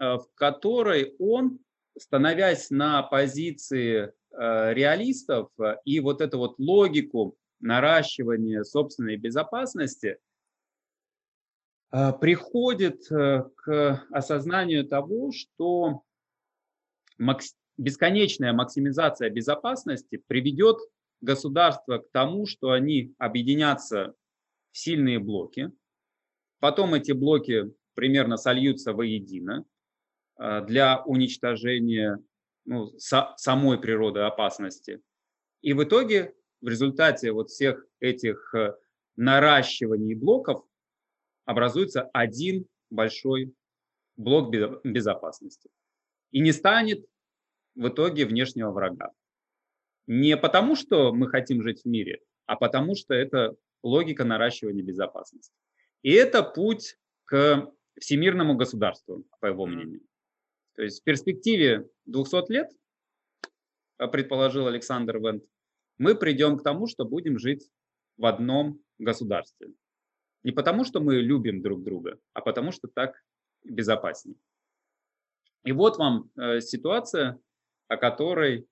э, в которой он, становясь на позиции э, реалистов э, и вот эту вот логику наращивания собственной безопасности, приходит к осознанию того, что бесконечная максимизация безопасности приведет государства к тому, что они объединятся в сильные блоки, потом эти блоки примерно сольются воедино а, для уничтожения ну, са- самой природы опасности. И в итоге в результате вот всех этих э, наращиваний блоков образуется один большой блок безопасности. И не станет в итоге внешнего врага. Не потому, что мы хотим жить в мире, а потому, что это логика наращивания безопасности. И это путь к всемирному государству, по его мнению. То есть в перспективе 200 лет, предположил Александр Вент, мы придем к тому, что будем жить в одном государстве. Не потому, что мы любим друг друга, а потому, что так безопаснее. И вот вам э, ситуация, о которой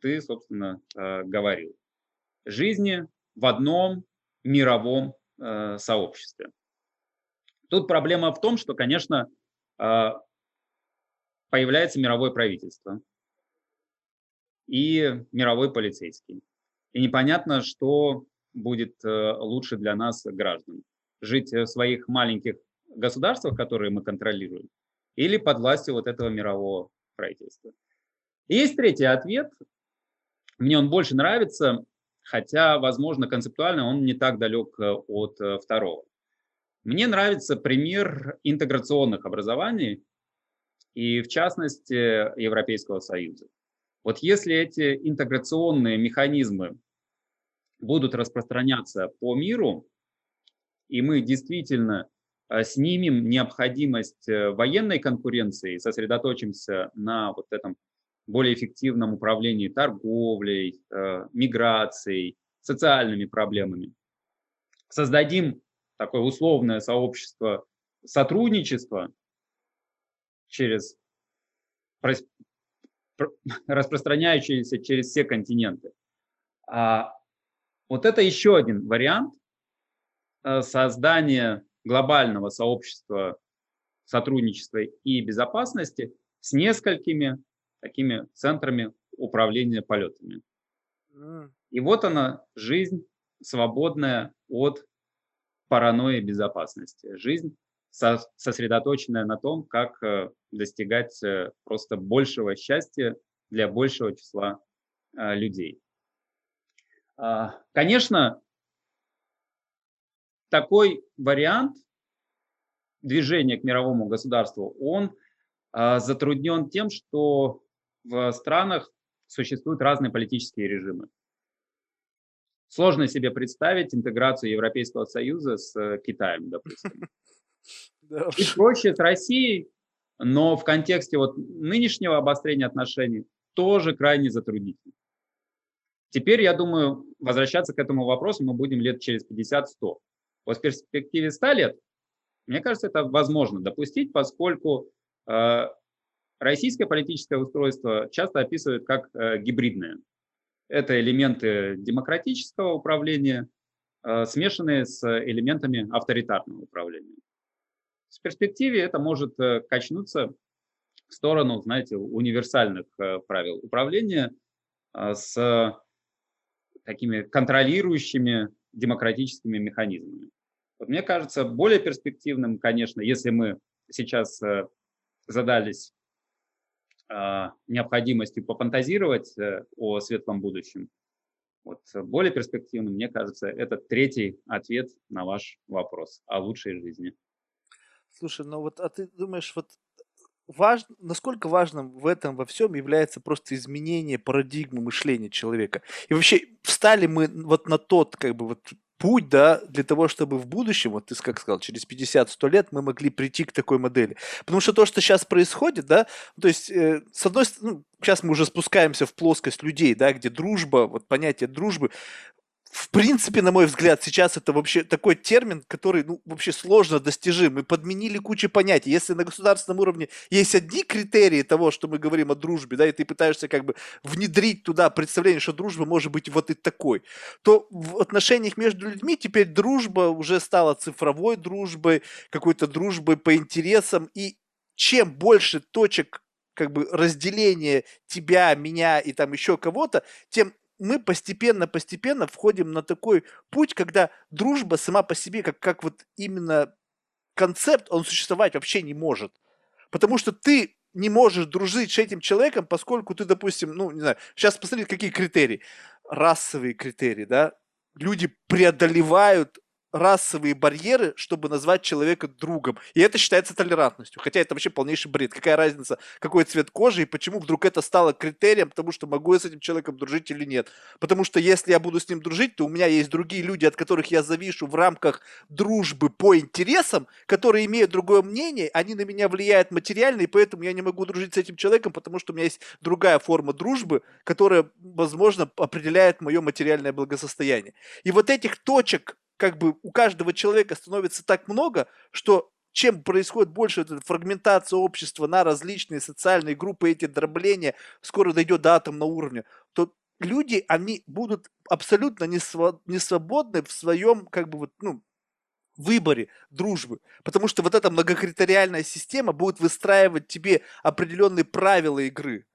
ты, собственно, э, говорил. Жизни в одном мировом э, сообществе. Тут проблема в том, что, конечно, э, появляется мировое правительство и мировой полицейский. И непонятно, что будет лучше для нас, граждан. Жить в своих маленьких государствах, которые мы контролируем, или под властью вот этого мирового правительства. И есть третий ответ, мне он больше нравится, хотя, возможно, концептуально он не так далек э, от э, второго. Мне нравится пример интеграционных образований и, в частности, Европейского Союза. Вот если эти интеграционные механизмы будут распространяться по миру, и мы действительно э, снимем необходимость военной конкуренции, сосредоточимся на вот этом более эффективном управлении торговлей, э, миграцией, социальными проблемами. Создадим такое условное сообщество сотрудничества через распространяющееся через все континенты. А вот это еще один вариант э, создания глобального сообщества сотрудничества и безопасности с несколькими такими центрами управления полетами. И вот она, жизнь свободная от паранойи безопасности. Жизнь сосредоточенная на том, как э, достигать э, просто большего счастья для большего числа э, людей. А, конечно, такой вариант движения к мировому государству, он э, затруднен тем, что в странах существуют разные политические режимы. Сложно себе представить интеграцию Европейского Союза с э, Китаем, допустим. [LAUGHS] Чуть проще с Россией, но в контексте вот нынешнего обострения отношений тоже крайне затруднительно. Теперь, я думаю, возвращаться к этому вопросу мы будем лет через 50-100. Вот в перспективе 100 лет, мне кажется, это возможно допустить, поскольку э, российское политическое устройство часто описывают как э, гибридное. Это элементы демократического управления, э, смешанные с элементами авторитарного управления. В перспективе это может э, качнуться в сторону, знаете, универсальных правил управления с такими контролирующими демократическими механизмами. Вот мне кажется, более перспективным, конечно, если мы сейчас задались необходимостью попантазировать о светлом будущем, вот более перспективным, мне кажется, это третий ответ на ваш вопрос о лучшей жизни. Слушай, ну вот, а ты думаешь, вот важ... насколько важным в этом во всем является просто изменение парадигмы мышления человека? И вообще, встали мы вот на тот, как бы, вот путь, да, для того, чтобы в будущем, вот ты как сказал, через 50-100 лет мы могли прийти к такой модели. Потому что то, что сейчас происходит, да, то есть, э, с одной стороны, ну, сейчас мы уже спускаемся в плоскость людей, да, где дружба, вот понятие дружбы, в принципе, на мой взгляд, сейчас это вообще такой термин, который, ну, вообще сложно достижим. Мы подменили кучу понятий. Если на государственном уровне есть одни критерии того, что мы говорим о дружбе, да, и ты пытаешься как бы внедрить туда представление, что дружба может быть вот и такой, то в отношениях между людьми теперь дружба уже стала цифровой дружбой, какой-то дружбой по интересам. И чем больше точек как бы разделения тебя, меня и там еще кого-то, тем мы постепенно-постепенно входим на такой путь, когда дружба сама по себе, как, как вот именно концепт, он существовать вообще не может. Потому что ты не можешь дружить с этим человеком, поскольку ты, допустим, ну, не знаю, сейчас посмотрите, какие критерии. Расовые критерии, да. Люди преодолевают расовые барьеры, чтобы назвать человека другом. И это считается толерантностью. Хотя это вообще полнейший бред. Какая разница, какой цвет кожи и почему вдруг это стало критерием, потому что могу я с этим человеком дружить или нет. Потому что если я буду с ним дружить, то у меня есть другие люди, от которых я завишу в рамках дружбы по интересам, которые имеют другое мнение, они на меня влияют материально, и поэтому я не могу дружить с этим человеком, потому что у меня есть другая форма дружбы, которая, возможно, определяет мое материальное благосостояние. И вот этих точек как бы у каждого человека становится так много, что чем происходит больше эта фрагментация общества на различные социальные группы, эти дробления, скоро дойдет до атомного уровня, то люди, они будут абсолютно не, св- не свободны в своем, как бы вот, ну, выборе дружбы. Потому что вот эта многокритериальная система будет выстраивать тебе определенные правила игры.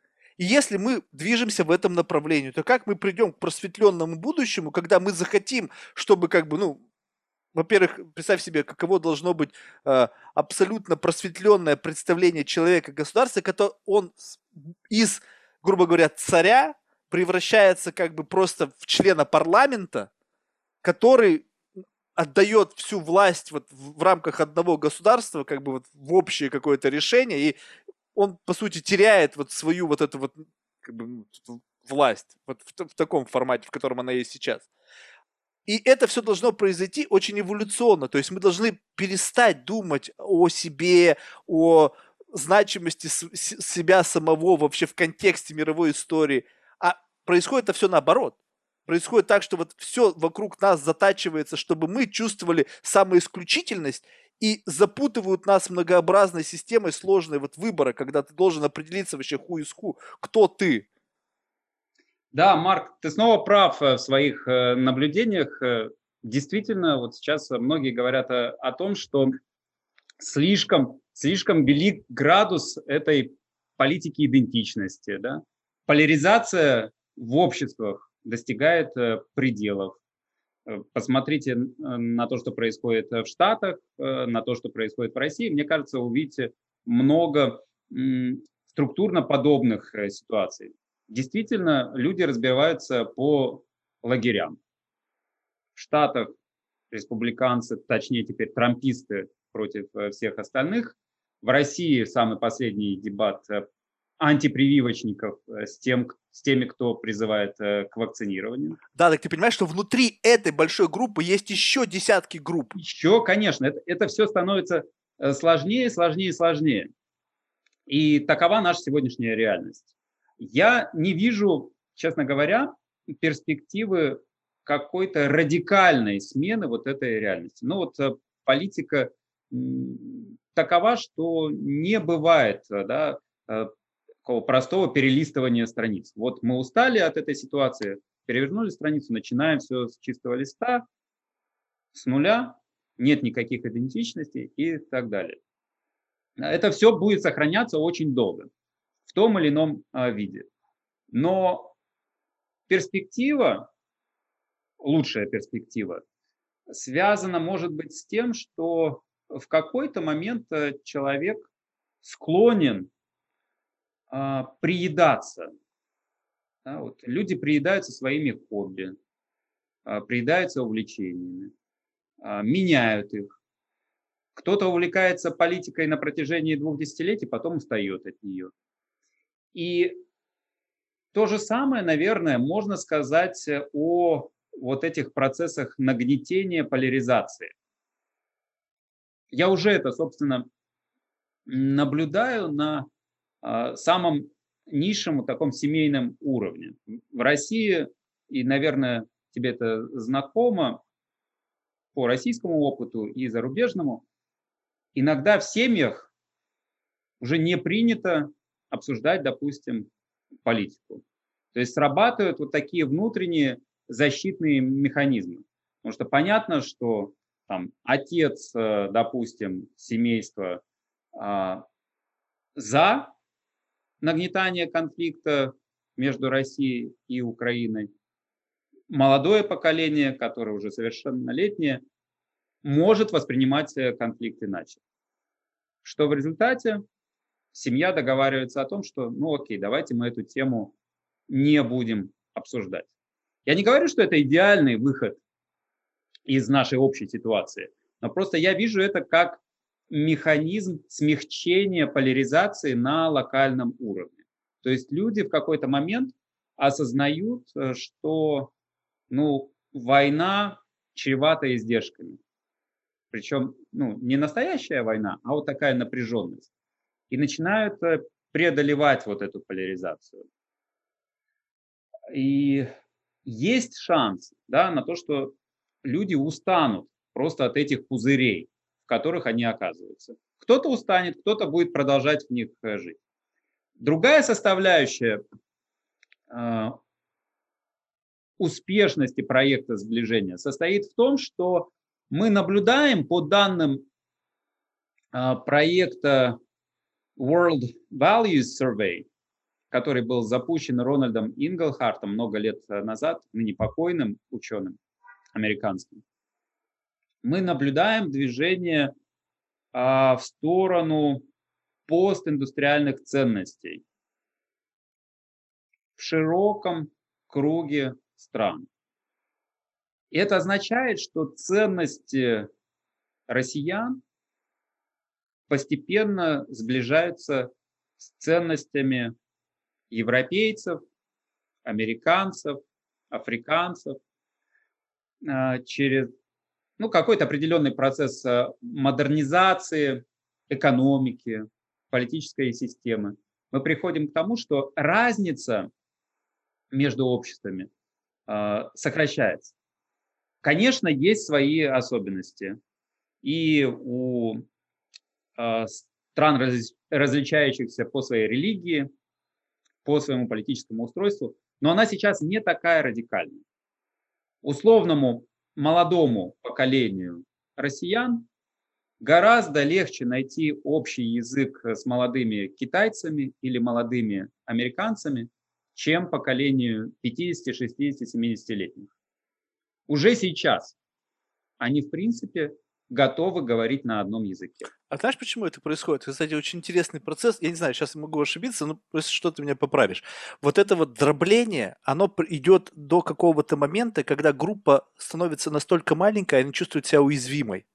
И если мы движемся в этом направлении, то как мы придем к просветленному будущему, когда мы захотим, чтобы как бы, ну, во-первых, представь себе, каково должно быть э, абсолютно просветленное представление человека государства, который он из, грубо говоря, царя превращается как бы просто в члена парламента, который отдает всю власть вот в рамках одного государства, как бы вот в общее какое-то решение, и он, по сути, теряет вот свою вот эту вот как бы, ну, власть вот в, в таком формате, в котором она есть сейчас. И это все должно произойти очень эволюционно. То есть мы должны перестать думать о себе, о значимости себя самого вообще в контексте мировой истории. А происходит это все наоборот. Происходит так, что вот все вокруг нас затачивается, чтобы мы чувствовали самоисключительность и запутывают нас многообразной системой сложной вот выбора, когда ты должен определиться вообще ху из ху, кто ты. Да, Марк, ты снова прав э, в своих э, наблюдениях. Э, действительно, вот сейчас многие говорят о, о том, что слишком, слишком велик градус этой политики идентичности. Да? Поляризация в обществах достигает пределов. Э, посмотрите на то, что происходит в Штатах, э, на то, что происходит в России. Мне кажется, увидите много структурно подобных э, ситуаций. Действительно, люди разбиваются по лагерям. В Штатах республиканцы, точнее теперь трамписты против всех остальных. В России самый последний дебат антипрививочников с, тем, с теми, кто призывает к вакцинированию. Да, так ты понимаешь, что внутри этой большой группы есть еще десятки групп. Еще, конечно, это, это все становится сложнее, сложнее, сложнее. И такова наша сегодняшняя реальность. Я не вижу, честно говоря, перспективы какой-то радикальной смены вот этой реальности. Ну вот э, политика такова, что не бывает э, да, э, такого простого перелистывания страниц. Вот мы устали от этой ситуации, перевернули страницу, начинаем все с чистого листа, с нуля, нет никаких идентичностей и так далее. Это все будет сохраняться очень долго в том или ином виде. Но перспектива лучшая перспектива, связана, может быть, с тем, что в какой-то момент э, человек склонен а, приедаться. Да, вот. Люди приедаются своими хобби, а, приедаются увлечениями, а, меняют их. Кто-то увлекается политикой на протяжении двух десятилетий, потом устает от нее. И то же самое, наверное, можно сказать о вот этих процессах нагнетения поляризации. Я уже это, собственно, наблюдаю на э, самом низшем таком семейном уровне. В России, и, наверное, тебе это знакомо по российскому опыту и зарубежному, иногда в семьях уже не принято обсуждать, допустим, политику. То есть срабатывают вот такие внутренние защитные механизмы. Потому что понятно, что там, отец, э, допустим, семейства а, за нагнетание конфликта между Россией и Украиной. Молодое поколение, которое уже совершеннолетнее, может воспринимать э, конфликт иначе. Что в результате семья договаривается о том, что, ну окей, давайте мы эту тему не будем обсуждать. Я не говорю, что это идеальный выход из нашей общей ситуации, но просто я вижу это как механизм смягчения поляризации на локальном уровне. То есть люди в какой-то момент осознают, э, что ну, война чревата издержками. Причем ну, не настоящая война, а вот такая напряженность. И начинают э, преодолевать вот эту поляризацию. И есть шанс да, на то, что люди устанут просто от этих пузырей, которых они оказываются. Кто-то устанет, кто-то будет продолжать в них э, жить. Другая составляющая э, успешности проекта сближения состоит в том, что мы наблюдаем по данным э, проекта World Values Survey, который был запущен Рональдом Инглхартом много лет назад, ныне покойным ученым американским, мы наблюдаем движение а, в сторону постиндустриальных ценностей в широком круге стран. И это означает, что ценности россиян постепенно сближаются с ценностями европейцев, американцев, африканцев а, через ну, какой-то определенный процесс а, модернизации экономики, политической системы, мы приходим к тому, что разница между обществами э, сокращается. Конечно, есть свои особенности. И у э, стран, раз, различающихся по своей религии, по своему политическому устройству, но она сейчас не такая радикальная. Условному молодому поколению россиян гораздо легче найти общий язык с молодыми китайцами или молодыми американцами, чем поколению 50, 60, 70-летних. Уже сейчас они, в принципе, готовы говорить на одном языке. А знаешь, почему это происходит? Кстати, очень интересный процесс. Я не знаю, сейчас могу ошибиться, но если что, ты меня поправишь. Вот это вот дробление, оно идет до какого-то момента, когда группа становится настолько маленькая, она чувствует себя уязвимой.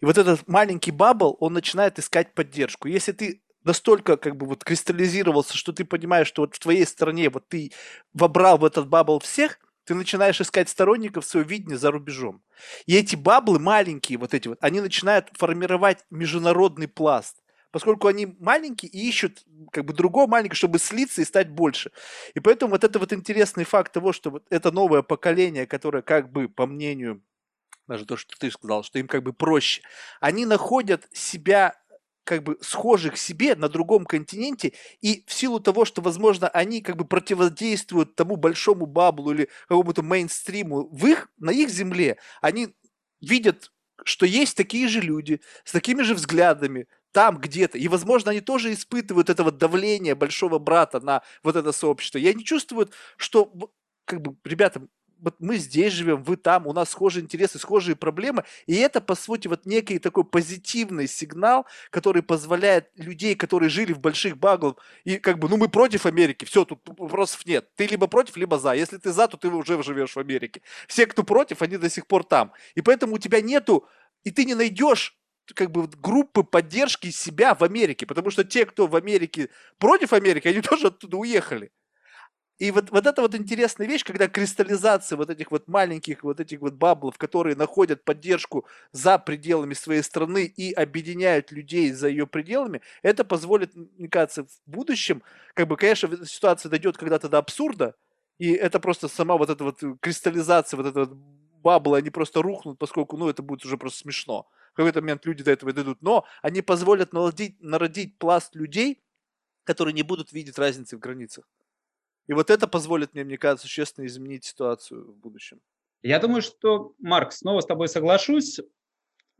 И вот этот маленький bubble, он начинает искать поддержку. Если ты настолько как бы вот кристаллизировался, что ты понимаешь, что вот в твоей стране вот ты вобрал в этот bubble всех, ты начинаешь искать сторонников своего видения за рубежом. И эти bubble ы маленькие, вот эти вот, они начинают формировать международный пласт. Поскольку они маленькие и ищут как бы другого маленького, чтобы слиться и стать больше. И поэтому вот это вот интересный факт того, что вот это новое поколение, которое как бы, по мнению, даже то, что ты сказал, что им как бы проще, они находят себя как бы схожих себе на другом континенте, и в силу того, что, возможно, они как бы противодействуют тому большому баблу или какому-то мейнстриму в их, на их земле, они видят, что есть такие же люди с такими же взглядами, там где-то. И, возможно, они тоже испытывают это вот давление большого брата на вот это сообщество. И они чувствуют, что как бы, ребята, вот мы здесь живем, вы там, у нас схожие интересы, схожие проблемы, и это, по сути, вот некий такой позитивный сигнал, который позволяет людей, которые жили в больших баглах, и как бы, ну, мы против Америки, все, тут вопросов нет. Ты либо против, либо за. Если ты за, то ты уже живешь в Америке. Все, кто против, они до сих пор там. И поэтому у тебя нету, и ты не найдешь как бы группы поддержки себя в Америке, потому что те, кто в Америке против Америки, они [LAUGHS] тоже оттуда уехали. И вот, вот это вот интересная вещь, когда кристаллизация вот этих вот маленьких вот этих вот баблов, которые находят поддержку за пределами своей страны и объединяют людей за ее пределами, это позволит, мне кажется, в будущем, как бы, конечно, ситуация дойдет когда-то до абсурда, и это просто сама вот эта вот кристаллизация, вот эта вот бабла, они просто рухнут, поскольку, ну, это будет уже просто смешно. В какой-то момент люди до этого дойдут, но они позволят народить, народить пласт людей, которые не будут видеть разницы в границах. И вот это позволит мне, мне кажется, существенно изменить ситуацию в будущем. Я думаю, что, Марк, снова с тобой соглашусь.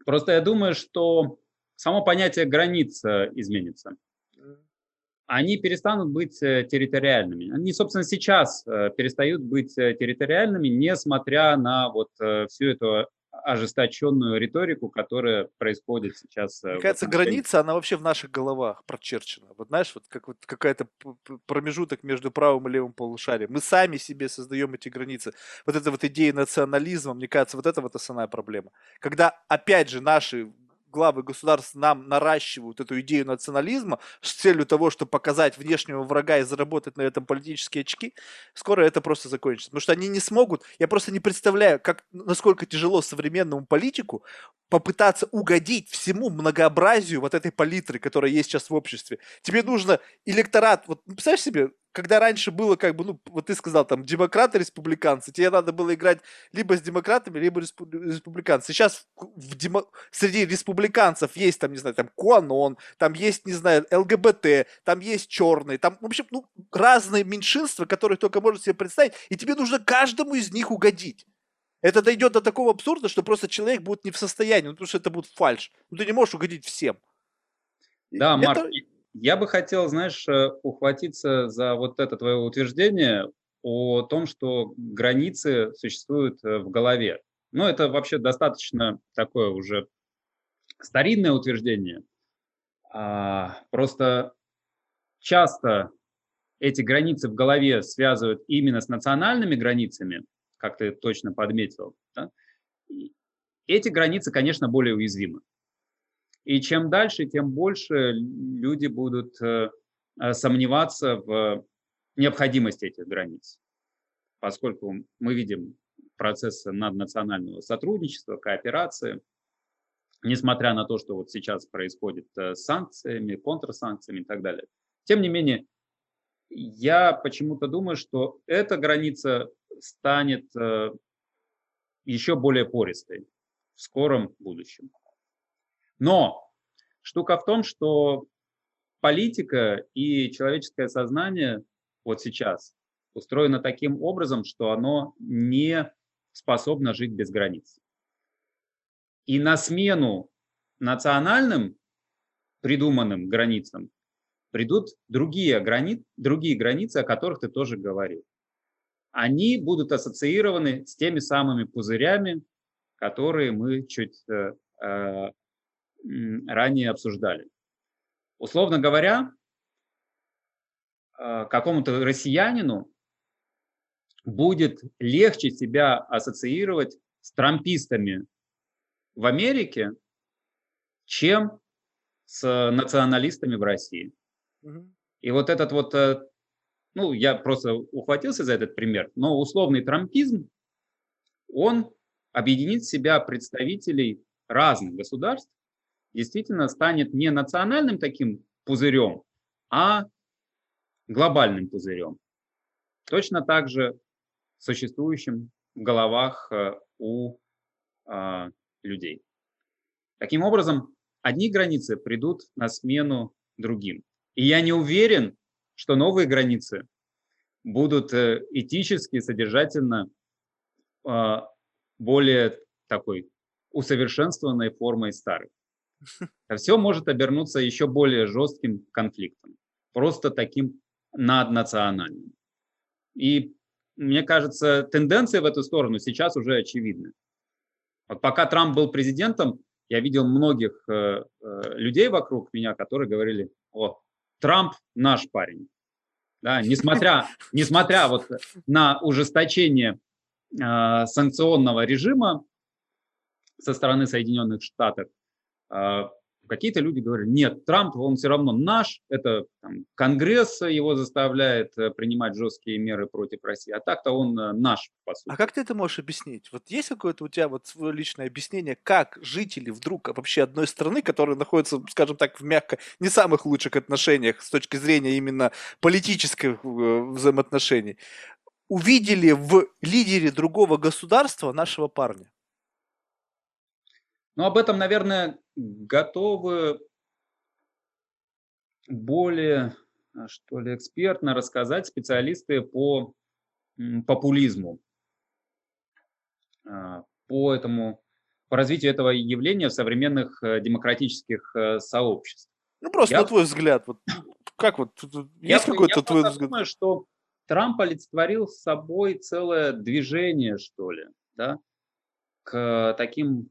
Просто я думаю, что само понятие граница изменится. Они перестанут быть э, территориальными. Они, собственно, сейчас э, перестают быть э, территориальными, несмотря на вот всю эту ожесточенную риторику, которая происходит сейчас. Мне кажется, граница, она вообще в наших головах прочерчена. Вот знаешь, вот как вот какая-то промежуток между правым и левым полушарием. Мы сами себе создаем эти границы. Вот эта вот идея национализма, мне кажется, вот это вот основная проблема. Когда, опять же, наши главы государств нам наращивают эту идею национализма с целью того, чтобы показать внешнего врага и заработать на этом политические очки, скоро это просто закончится. Потому что они не смогут, я просто не представляю, как, насколько тяжело современному политику попытаться угодить всему многообразию вот этой палитры, которая есть сейчас в обществе. Тебе нужно электорат, вот представляешь себе, когда раньше было как бы, ну, вот ты сказал, там, демократы, республиканцы, тебе надо было играть либо с демократами, либо республиканцы. Сейчас в демо... среди республиканцев есть, там, не знаю, там, Куанон, там есть, не знаю, ЛГБТ, там есть черные, там, в общем, ну, разные меньшинства, которые только можно себе представить, и тебе нужно каждому из них угодить. Это дойдет до такого абсурда, что просто человек будет не в состоянии, ну, потому что это будет фальш. Ну, ты не можешь угодить всем. Да, это... Марк, я бы хотел, знаешь, э, ухватиться за вот это твое утверждение о том, что границы существуют э, в голове. Ну, это вообще достаточно такое уже старинное утверждение. А, просто часто эти границы в голове связывают именно с национальными границами, как ты точно подметил. Да? Эти границы, конечно, более уязвимы. И чем дальше, тем больше люди будут э, э, сомневаться в необходимости этих границ, поскольку мы видим процессы наднационального сотрудничества, кооперации, несмотря на то, что вот сейчас происходит э, с санкциями, контрсанкциями и так далее. Тем не менее, я почему-то думаю, что эта граница станет еще более пористой в скором будущем. Но штука в том, что политика и человеческое сознание вот сейчас устроено таким образом, что оно не способно жить без границ. И на смену национальным придуманным границам придут другие, грани... другие границы, о которых ты тоже говорил. Они будут ассоциированы с теми самыми пузырями, которые мы чуть э, э ранее обсуждали. Условно говоря, а, какому-то россиянину будет легче себя ассоциировать с трампистами в Америке, чем с националистами в России. И вот этот вот, э, ну, я просто ухватился за этот пример, но условный трампизм, он объединит в себя представителей разных государств, действительно станет не национальным таким пузырем, а глобальным пузырем. Точно так же существующим в головах э, у а, людей. Таким образом, одни границы придут на смену другим. И я не уверен, что новые границы будут э, этически, содержательно а, более такой усовершенствованной формой старых. Все может обернуться еще более жестким конфликтом, просто таким наднациональным. И мне кажется, тенденция в эту сторону сейчас уже очевидна. Вот пока Трамп был президентом, я видел многих э, э, людей вокруг меня, которые говорили, о, Трамп наш парень. Да, несмотря, несмотря вот на ужесточение э, санкционного режима со стороны Соединенных Штатов, Какие-то люди говорят, нет, Трамп, он все равно наш, это там, Конгресс его заставляет э, принимать жесткие меры против России, а так-то он э, наш, по сути. А как ты это можешь объяснить? Вот есть какое-то у тебя вот свое личное объяснение, как жители вдруг вообще одной страны, которая находится, скажем так, в мягко не самых лучших отношениях с точки зрения именно политических э, взаимоотношений, увидели в лидере другого государства нашего парня? Ну, об этом, наверное, готовы более, а, что ли, экспертно рассказать специалисты по популизму, а, по этому, по развитию этого явления в современных э, демократических э, сообществах. Ну, просто я, на твой взгляд, вот как вот, есть какой-то твой взгляд? Я думаю, что Трамп олицетворил с собой целое движение, что ли, да, к таким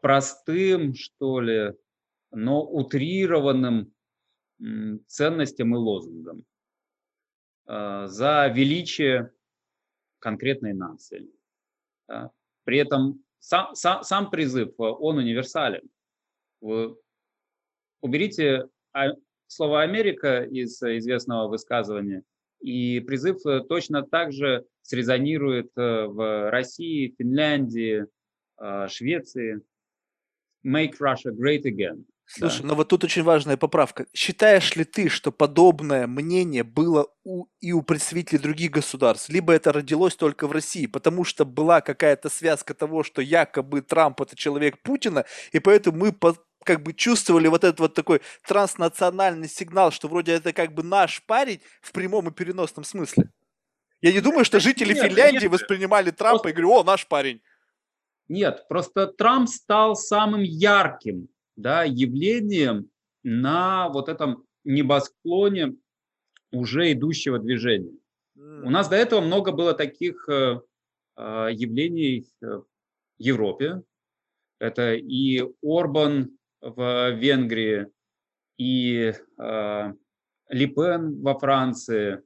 простым, что ли, но утрированным ценностям и лозунгам а, за величие конкретной нации. При этом сам, сам, сам призыв, он универсален. Вы уберите слово «Америка» из известного высказывания, и призыв точно так же срезонирует э, в России, Финляндии, а, Швеции. Make Russia great again. Слушай, да. но вот тут очень важная поправка. Считаешь ли ты, что подобное мнение было у, и у представителей других государств? Либо это родилось только в России, потому что была какая-то связка того, что якобы Трамп это человек Путина, и поэтому мы по, как бы чувствовали вот этот вот такой транснациональный сигнал, что вроде это как бы наш парень в прямом и переносном смысле. Я не думаю, что жители нет, Финляндии нет, воспринимали Трампа и говорили, о, наш парень. Нет, просто Трамп стал самым ярким да, явлением на вот этом небосклоне уже идущего движения. У нас до этого много было таких э, э, явлений в Европе. Это и Орбан в Венгрии, и э, Липен во Франции,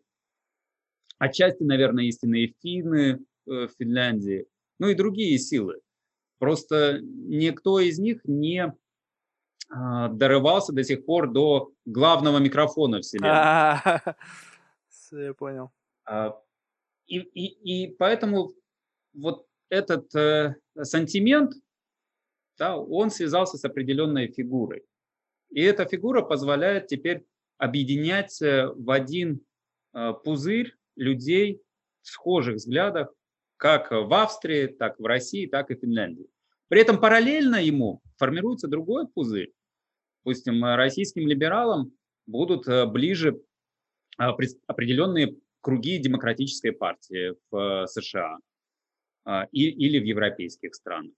отчасти, наверное, истинные финны в Финляндии, ну и другие силы. Просто никто из них не а, дорывался до сих пор до главного микрофона [LAUGHS] Вселенной. Я понял. А, и, и, и поэтому вот этот э, сантимент, да, он связался с определенной фигурой. И эта фигура позволяет теперь объединять э, в один э, пузырь людей в схожих взглядах как в Австрии, так в России, так и в Финляндии. При этом параллельно ему формируется другой пузырь. Допустим, российским либералам будут э, ближе а, определенные круги демократической партии в э, США или в европейских странах.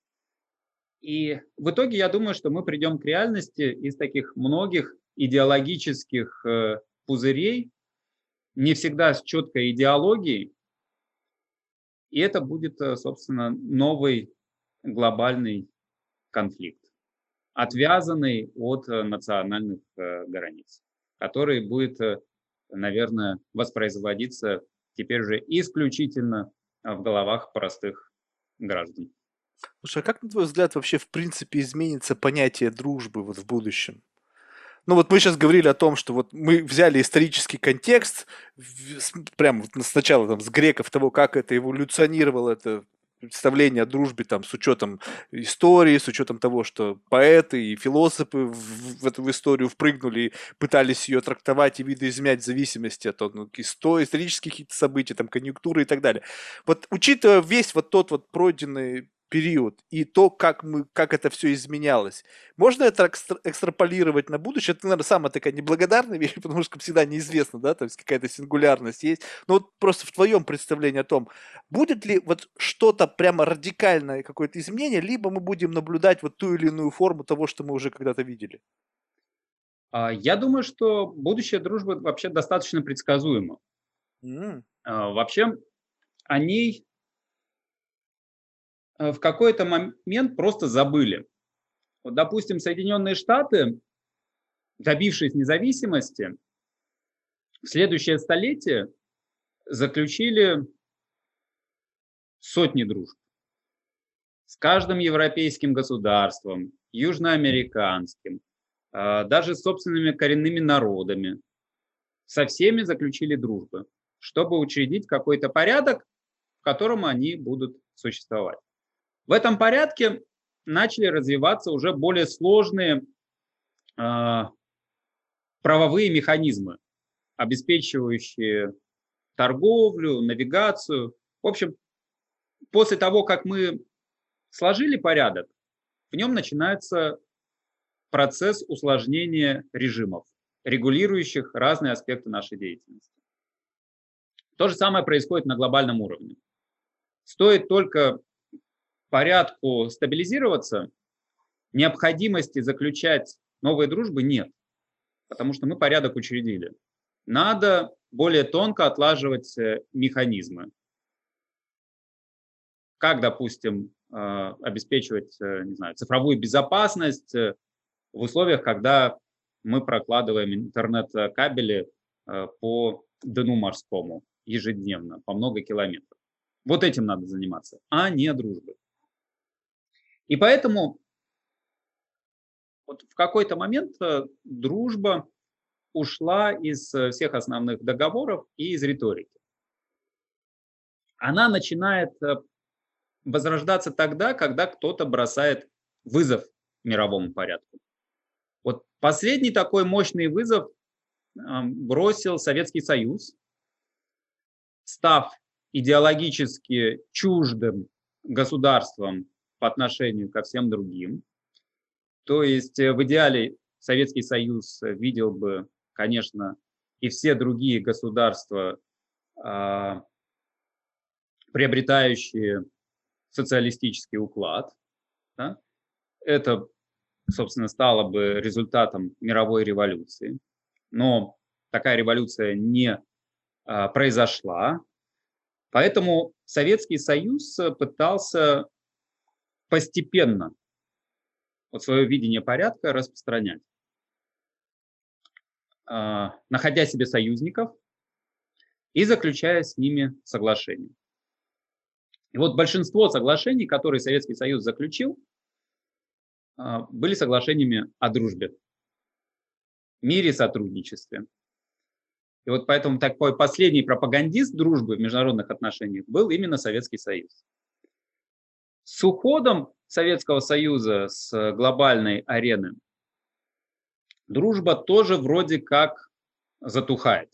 И в итоге я думаю, что мы придем к реальности из таких многих идеологических э, пузырей, не всегда с четкой идеологией, и это будет, э, собственно, новый глобальный конфликт. отвязанный от э, национальных э, границ, который будет, наверное, воспроизводиться теперь уже исключительно в головах простых граждан. Слушай, а как, на твой взгляд, вообще в принципе изменится понятие дружбы вот в будущем? Ну вот мы сейчас говорили о том, что вот мы взяли исторический контекст, прямо сначала там с греков того, как это эволюционировало, это представление о дружбе там с учетом истории, с учетом того, что поэты и философы в, в эту историю впрыгнули и пытались ее трактовать и видоизменять в зависимости от ну, истории, исторических событий, там, конъюнктуры и так далее. Вот учитывая весь вот тот вот пройденный период и то, как, мы, как это все изменялось. Можно это экстра- экстраполировать на будущее? Это, наверное, самая такая неблагодарная вещь, [LAUGHS] потому что всегда неизвестно, да, то есть какая-то сингулярность есть. Но вот просто в твоем представлении о том, будет ли вот что-то прямо радикальное, какое-то изменение, либо мы будем наблюдать вот ту или иную форму того, что мы уже когда-то видели? А, я думаю, что будущее дружбы вообще достаточно предсказуемо. Mm. Вообще о ней в какой-то момент просто забыли. Вот, допустим, Соединенные Штаты, добившись независимости, в следующее столетие заключили сотни дружб с каждым европейским государством, южноамериканским, э, даже с собственными коренными народами. Со всеми заключили дружбы, чтобы учредить какой-то порядок, в котором они будут существовать. В этом порядке начали развиваться уже более сложные э, правовые механизмы, обеспечивающие торговлю, навигацию. В общем, после того, как мы сложили порядок, в нем начинается процесс усложнения режимов, регулирующих разные аспекты нашей деятельности. То же самое происходит на глобальном уровне. Стоит только порядку стабилизироваться, необходимости заключать новые дружбы нет, потому что мы порядок учредили. Надо более тонко отлаживать э, механизмы. Как, допустим, э, обеспечивать э, не знаю, цифровую безопасность в условиях, когда мы прокладываем интернет-кабели по дну морскому ежедневно, по много километров. Вот этим надо заниматься, а не дружбой. И поэтому вот в какой-то момент э, дружба ушла из э, всех основных договоров и из риторики. Она начинает э, возрождаться тогда, когда кто-то бросает вызов мировому порядку. Вот последний такой мощный вызов бросил Советский Союз, став идеологически чуждым государством по отношению ко всем другим. То есть э, в идеале Советский Союз видел бы, конечно, и все другие государства, а, приобретающие социалистический уклад. Да? Это, собственно, стало бы результатом мировой революции. Но такая революция не а, произошла. Поэтому Советский Союз пытался постепенно вот свое видение порядка распространять, а, находя себе союзников и заключая с ними соглашения. И вот большинство соглашений, которые Советский Союз заключил, а, были соглашениями о дружбе, мире и сотрудничестве. И вот поэтому такой последний пропагандист дружбы в международных отношениях был именно Советский Союз. С уходом Советского Союза с глобальной арены дружба тоже вроде как затухает.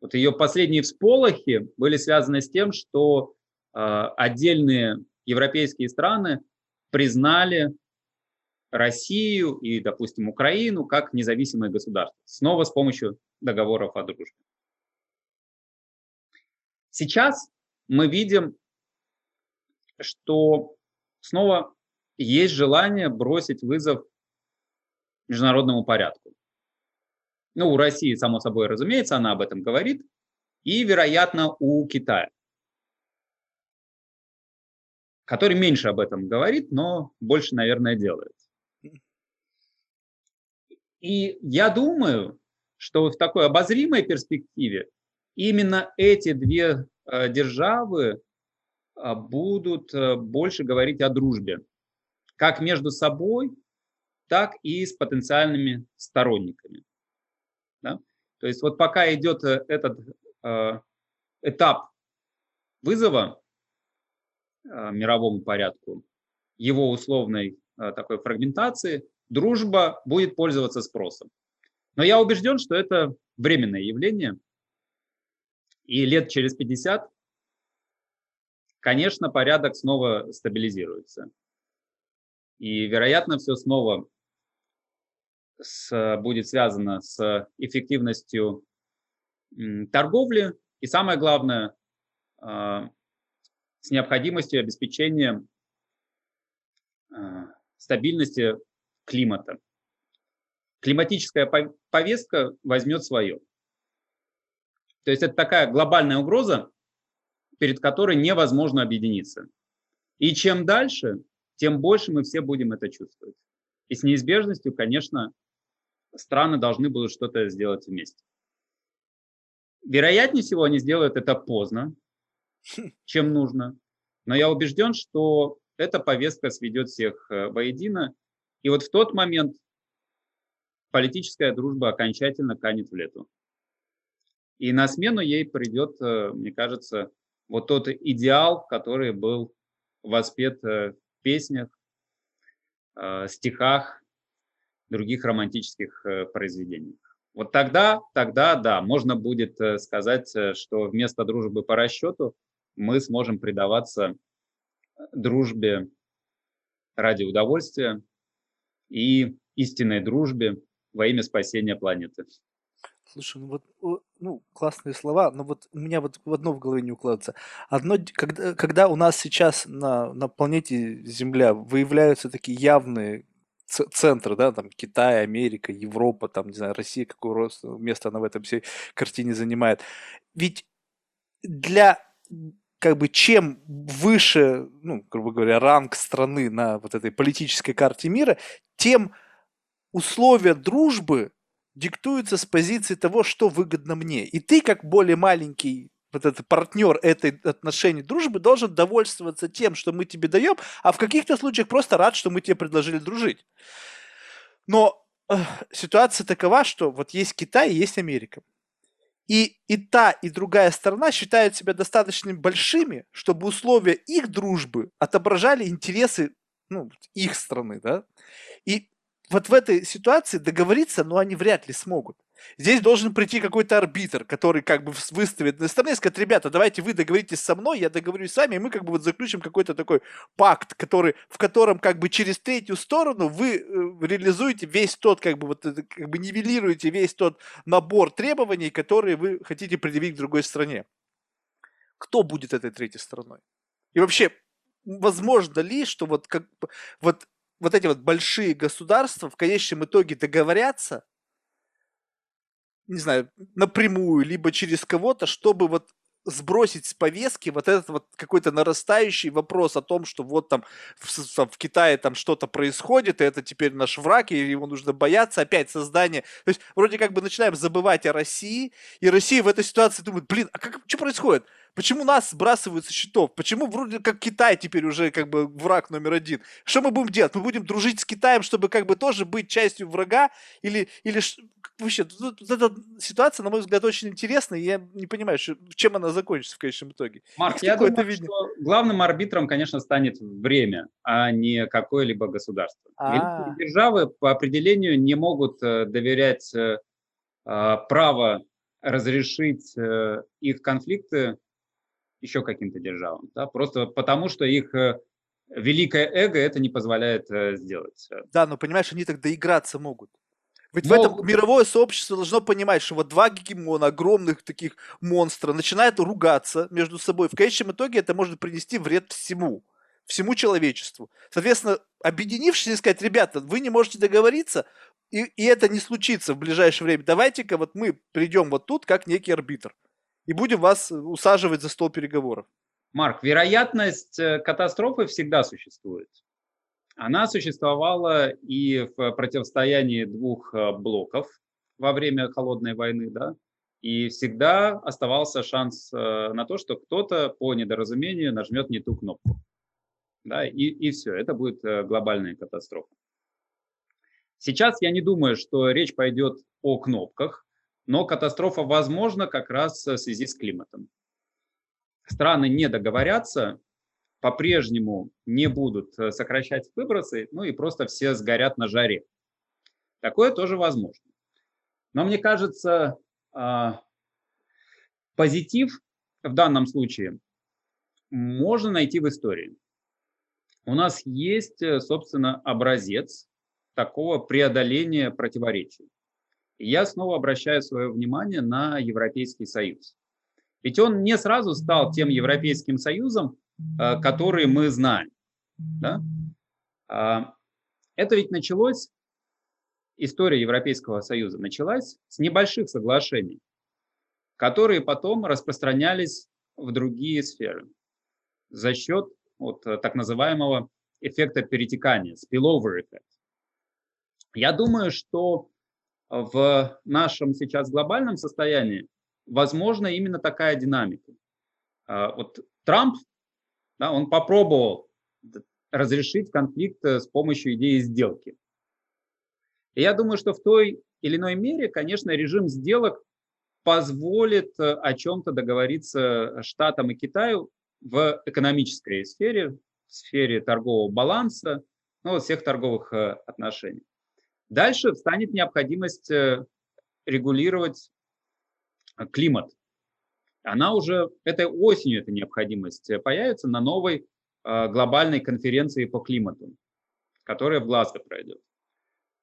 Вот ее последние всполохи были связаны с тем, что э, отдельные европейские страны признали Россию и, допустим, Украину как независимые государства. Снова с помощью договоров о дружбе. Сейчас мы видим что снова есть желание бросить вызов международному порядку. Ну, у России, само собой, разумеется, она об этом говорит, и, вероятно, у Китая, который меньше об этом говорит, но больше, наверное, делает. И я думаю, что в такой обозримой перспективе именно эти две э, державы будут э, больше говорить о дружбе, как между собой, так и с потенциальными сторонниками. Да? То есть вот пока идет этот э, этап вызова э, мировому порядку, его условной э, такой фрагментации, дружба будет пользоваться спросом. Но я убежден, что это временное явление, и лет через 50, конечно, порядок снова стабилизируется. И, вероятно, все снова с, будет связано с эффективностью торговли и, самое главное, а, с необходимостью обеспечения а, стабильности климата. Климатическая повестка возьмет свое. То есть это такая глобальная угроза, перед которой невозможно объединиться. И чем дальше, тем больше мы все будем это чувствовать. И с неизбежностью, конечно, страны должны будут что-то сделать вместе. Вероятнее всего, они сделают это поздно, чем нужно. Но я убежден, что эта повестка сведет всех э, воедино. И вот в тот момент политическая дружба окончательно канет в лету. И на смену ей придет, э, мне кажется, вот тот идеал, который был воспет э, в песнях, стихах, других романтических произведениях. Вот тогда, тогда, да, можно будет сказать, что вместо дружбы по расчету мы сможем предаваться дружбе ради удовольствия и истинной дружбе во имя спасения планеты. Слушай, ну вот, ну, классные слова, но вот у меня вот в одно в голове не укладывается. Одно, когда, когда у нас сейчас на, на планете Земля выявляются такие явные центры, да, там Китай, Америка, Европа, там, не знаю, Россия, какое место она в этом всей картине занимает. Ведь для как бы чем выше, ну, грубо говоря, ранг страны на вот этой политической карте мира, тем условия дружбы диктуются с позиции того, что выгодно мне. И ты, как более маленький вот этот партнер этой отношений дружбы должен довольствоваться тем, что мы тебе даем, а в каких-то случаях просто рад, что мы тебе предложили дружить. Но э, ситуация такова, что вот есть Китай и есть Америка. И, и та, и другая сторона считают себя достаточно большими, чтобы условия их дружбы отображали интересы ну, их страны, да. И вот в этой ситуации договориться, ну, они вряд ли смогут. Здесь должен прийти какой-то арбитр, который как бы выставит на стороне и скажет, ребята, давайте вы договоритесь со мной, я договорюсь с вами, и мы как бы вот заключим какой-то такой пакт, который, в котором как бы через третью сторону вы э, реализуете весь тот, как бы вот, как бы нивелируете весь тот набор требований, которые вы хотите предъявить к другой стране. Кто будет этой третьей стороной? И вообще, возможно ли, что вот, как, вот, вот эти вот большие государства в конечном итоге договорятся не знаю, напрямую, либо через кого-то, чтобы вот сбросить с повестки вот этот вот какой-то нарастающий вопрос о том, что вот там в, в Китае там что-то происходит, и это теперь наш враг, и его нужно бояться, опять создание. То есть вроде как бы начинаем забывать о России, и Россия в этой ситуации думает, блин, а как, что происходит? Почему нас сбрасывают со счетов? Почему вроде как Китай теперь уже как бы враг номер один? Что мы будем делать? Мы будем дружить с Китаем, чтобы как бы тоже быть частью врага? Или, или вообще, вот эта ситуация, на мой взгляд, очень интересная, и я не понимаю, что, чем она закончится в конечном итоге. Марк, я думаю, видно? что главным арбитром, конечно, станет время, а не какое-либо государство. А-а-а. Державы по определению не могут э, доверять э, а, право разрешить э, их конфликты еще каким-то державам. Да? Просто потому, что их э, великое эго это не позволяет э, сделать. Да, но понимаешь, они так доиграться могут. Ведь но... в этом мировое сообщество должно понимать, что вот два гегемона, огромных таких монстра, начинают ругаться между собой. В конечном итоге это может принести вред всему, всему человечеству. Соответственно, объединившись и сказать, ребята, вы не можете договориться, и, и это не случится в ближайшее время. Давайте-ка вот мы придем вот тут как некий арбитр и будем вас усаживать за стол переговоров. Марк, вероятность э, катастрофы всегда существует. Она существовала и в противостоянии двух э, блоков во время холодной войны, да, и всегда оставался шанс э, на то, что кто-то по недоразумению нажмет не ту кнопку. Да, и, и все, это будет э, глобальная катастрофа. Сейчас я не думаю, что речь пойдет о кнопках, но катастрофа возможна как раз в связи с климатом. Страны не договорятся, по-прежнему не будут э, сокращать выбросы, ну и просто все сгорят на жаре. Такое тоже возможно. Но мне кажется, а, позитив в данном случае можно найти в истории. У нас есть, э, собственно, образец такого преодоления противоречий. Я снова обращаю свое внимание на Европейский Союз. Ведь он не сразу стал тем Европейским Союзом, э, который мы знаем. Да? А, это ведь началось история Европейского Союза началась с небольших соглашений, которые потом распространялись в другие сферы за счет вот, так называемого эффекта перетекания, spillover эффект. Я думаю, что в нашем сейчас глобальном состоянии возможно именно такая динамика. А, вот Трамп, да, он попробовал разрешить конфликт э, с помощью идеи сделки. И я думаю, что в той или иной мере, конечно, режим сделок позволит э, о чем-то договориться Штатам и Китаю в экономической сфере, в сфере торгового баланса, ну, всех торговых э, отношений. Дальше встанет необходимость э, регулировать климат. Она уже этой осенью, эта необходимость, появится на новой глобальной конференции по климату, которая в Глазго пройдет.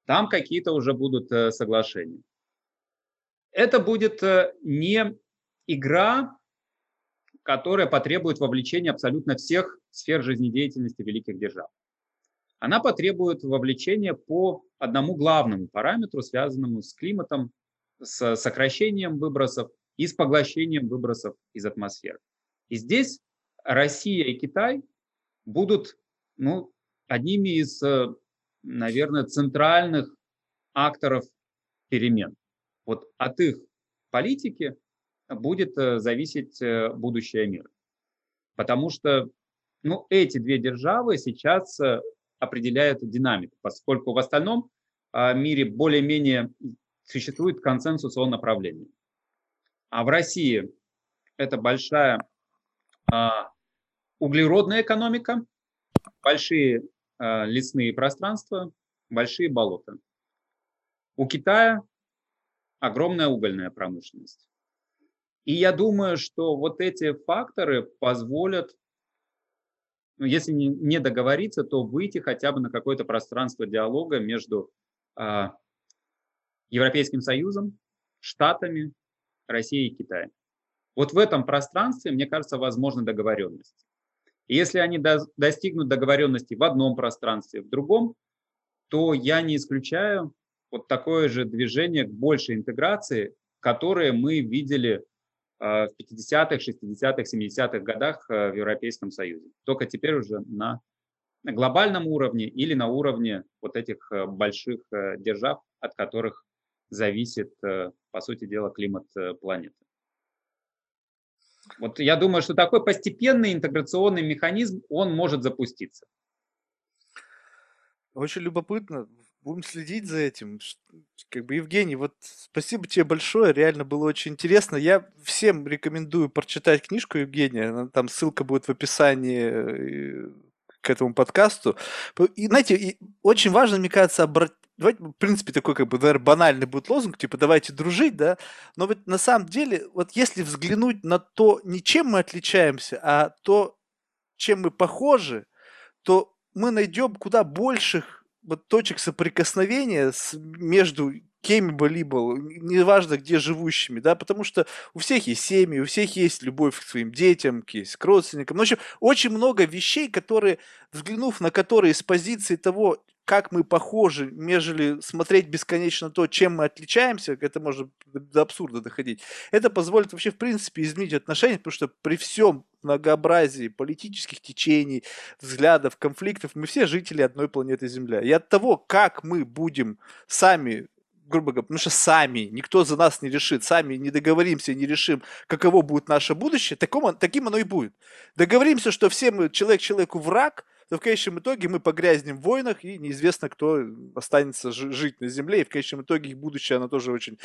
Там какие-то уже будут э, соглашения. Это будет э, не игра, которая потребует вовлечения абсолютно всех сфер жизнедеятельности великих держав. Она потребует вовлечения по одному главному параметру, связанному с климатом, с сокращением выбросов и с поглощением выбросов из атмосферы. И здесь Россия и Китай будут ну, одними из э, наверное, центральных акторов перемен. Вот от их политики будет э, зависеть э, будущее мира. Потому что ну, эти две державы сейчас определяют динамику, поскольку в остальном а, мире более-менее существует консенсус о направлении. А в России это большая а, углеродная экономика, большие Э, лесные пространства, большие болота. У Китая огромная угольная промышленность. И я думаю, что вот эти факторы позволят, ну, если не, не договориться, то выйти хотя бы на какое-то пространство диалога между э, Европейским Союзом, Штатами, Россией и Китаем. Вот в этом пространстве, мне кажется, возможна договоренность. И если они до, достигнут договоренности в одном пространстве, в другом, то я не исключаю вот такое же движение к большей интеграции, которое мы видели в 50-х, 60-х, 70-х годах э, в Европейском Союзе. Только теперь уже на глобальном уровне или на уровне вот этих э, больших держав, от которых зависит, по сути дела, климат планеты. Вот я думаю, что такой постепенный интеграционный механизм, он может запуститься. Очень любопытно. Будем следить за этим. Как бы, Евгений, вот спасибо тебе большое, реально было очень интересно. Я всем рекомендую прочитать книжку Евгения, там ссылка будет в описании э, к этому подкасту. И, знаете, и очень важно, мне кажется, обратить давайте, в принципе, такой, как бы, наверное, банальный будет лозунг, типа, давайте дружить, да, но вот на самом деле, вот если взглянуть на то, не чем мы отличаемся, а то, чем мы похожи, то мы найдем куда больших вот точек соприкосновения с, между кем бы был, неважно где живущими, да, потому что у всех есть семьи, у всех есть любовь к своим детям, есть к родственникам. Ну, в общем, очень много вещей, которые, взглянув на которые с позиции того, как мы похожи, нежели смотреть бесконечно то, чем мы отличаемся, это может до абсурда доходить, это позволит вообще в принципе изменить отношения, потому что при всем многообразии политических течений, взглядов, конфликтов, мы все жители одной планеты Земля. И от того, как мы будем сами грубо говоря, потому что сами, никто за нас не решит, сами не договоримся, не решим, каково будет наше будущее, таком, таким оно и будет. Договоримся, что все мы человек человеку враг – то в конечном итоге мы погрязнем в войнах, и неизвестно, кто останется жить на земле, и в конечном итоге их будущее, оно тоже очень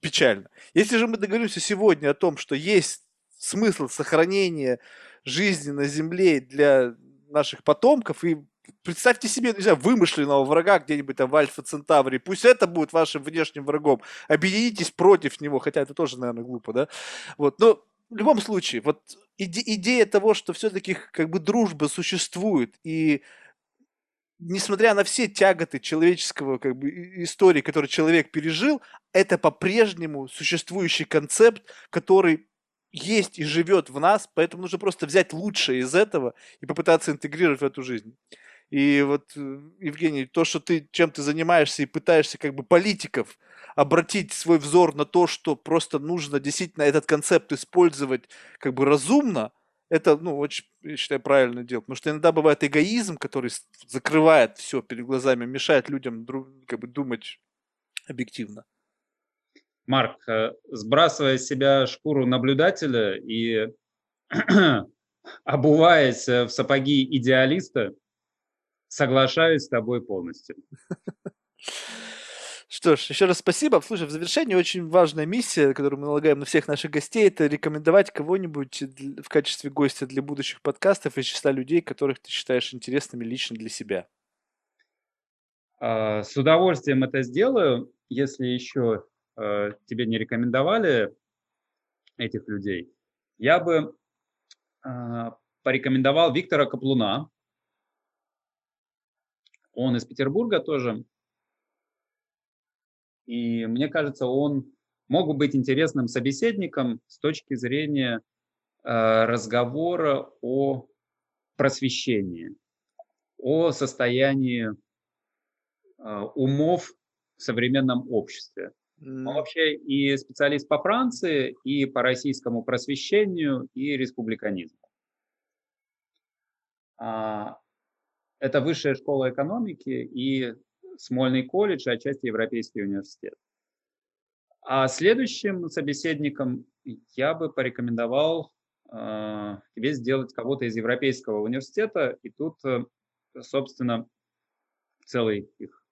печально. Если же мы договоримся сегодня о том, что есть смысл сохранения жизни на земле для наших потомков, и представьте себе, не знаю, вымышленного врага где-нибудь там в Альфа Центавре, пусть это будет вашим внешним врагом, объединитесь против него, хотя это тоже, наверное, глупо, да, вот, но в любом случае, вот иде- идея того, что все-таки как бы дружба существует, и несмотря на все тяготы человеческого как бы, истории, которые человек пережил, это по-прежнему существующий концепт, который есть и живет в нас, поэтому нужно просто взять лучшее из этого и попытаться интегрировать в эту жизнь. И вот, э, Евгений, то, что ты чем ты занимаешься и пытаешься как бы политиков обратить свой взор на то, что просто нужно действительно этот концепт использовать как бы разумно, это, ну, очень, я считаю, правильно делать. Потому что иногда бывает эгоизм, который закрывает все перед глазами, мешает людям как бы думать объективно. Марк, э, сбрасывая с себя шкуру наблюдателя и [CLEARS THROAT] обуваясь в сапоги идеалиста, соглашаюсь с тобой полностью. [LAUGHS] Что ж, еще раз спасибо. Слушай, в завершении очень важная миссия, которую мы налагаем на всех наших гостей, это рекомендовать кого-нибудь в качестве гостя для будущих подкастов из числа людей, которых ты считаешь интересными лично для себя. А, с удовольствием это сделаю. Если еще а, тебе не рекомендовали этих людей, я бы а, порекомендовал Виктора Каплуна. Он из Петербурга тоже. И мне кажется, он мог бы быть интересным собеседником с точки зрения э, разговора о просвещении, о состоянии э, умов в современном обществе. Он вообще и специалист по Франции, и по российскому просвещению, и республиканизму. А, это высшая школа экономики и Смольный колледж и отчасти Европейский университет. А следующим собеседником я бы порекомендовал э, тебе сделать кого-то из Европейского университета, и тут, э, собственно, целый их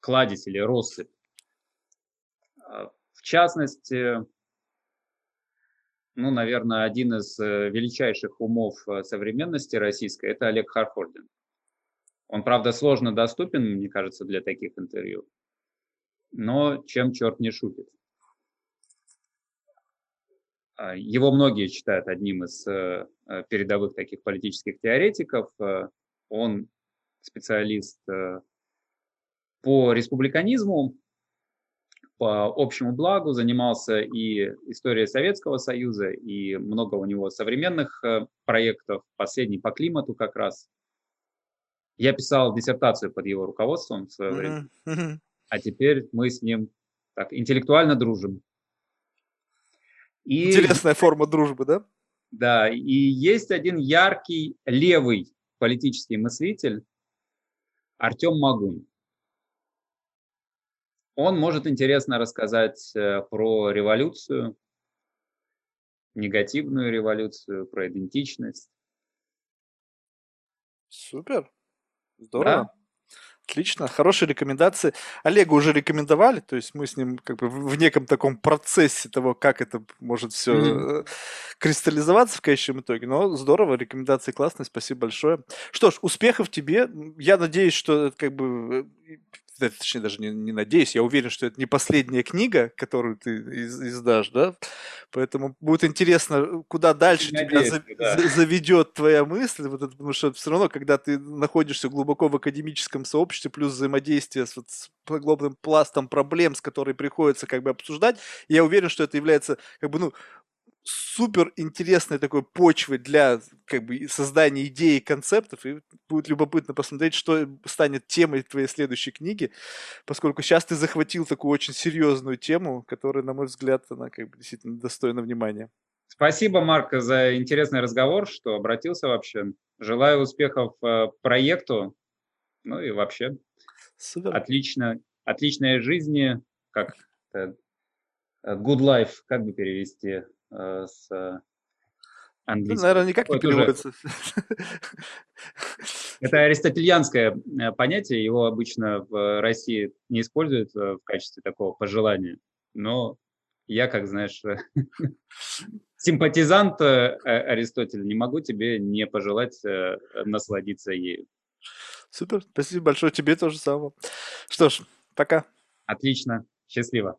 кладезь или россыпь. А, в частности, ну, наверное, один из э, величайших умов э, современности российской – это Олег Харфордин. Он, правда, сложно доступен, мне кажется, для таких интервью. Но чем черт не шутит. А, его многие считают одним из э, передовых таких политических теоретиков. Он специалист по республиканизму, по общему благу, занимался и историей Советского Союза, и много у него современных проектов, последний по климату как раз – я писал диссертацию под его руководством в свое время, mm-hmm. а теперь мы с ним так интеллектуально дружим. И, Интересная форма дружбы, да? Да, и есть один яркий левый политический мыслитель Артем Магун. Он может интересно рассказать э, про революцию, негативную революцию, про идентичность. Супер. Здорово. Да? Отлично, хорошие рекомендации. Олега уже рекомендовали, то есть мы с ним как бы в неком таком процессе того, как это может все mm-hmm. кристаллизоваться в конечном итоге. Но здорово, рекомендации классные, спасибо большое. Что ж, успехов тебе. Я надеюсь, что как бы точнее даже не, не надеюсь, я уверен, что это не последняя книга, которую ты из, издашь, да, поэтому будет интересно, куда дальше надеюсь, тебя за, да. за, заведет твоя мысль, вот это, потому что все равно, когда ты находишься глубоко в академическом сообществе, плюс взаимодействие с, вот, с глобальным пластом проблем, с которыми приходится как бы обсуждать, я уверен, что это является как бы, ну, супер интересной такой почвы для как бы создания идей и концептов, и будет любопытно посмотреть, что станет темой твоей следующей книги, поскольку сейчас ты захватил такую очень серьезную тему, которая, на мой взгляд, она как бы действительно достойна внимания. Спасибо, Марк, за интересный разговор, что обратился вообще. Желаю успехов э, проекту, ну и вообще. Супер. Отлично, отличной жизни, как э, good life, как бы перевести с ну, английским. Наверное, никак не переводится. Это аристотельянское э, понятие, его обычно в России не используют э, в качестве такого пожелания, но я, как знаешь, [LAUGHS] симпатизант Аристотеля, не могу тебе не пожелать насладиться ею. Супер, спасибо большое тебе тоже самое. Что ж, пока. Отлично, счастливо.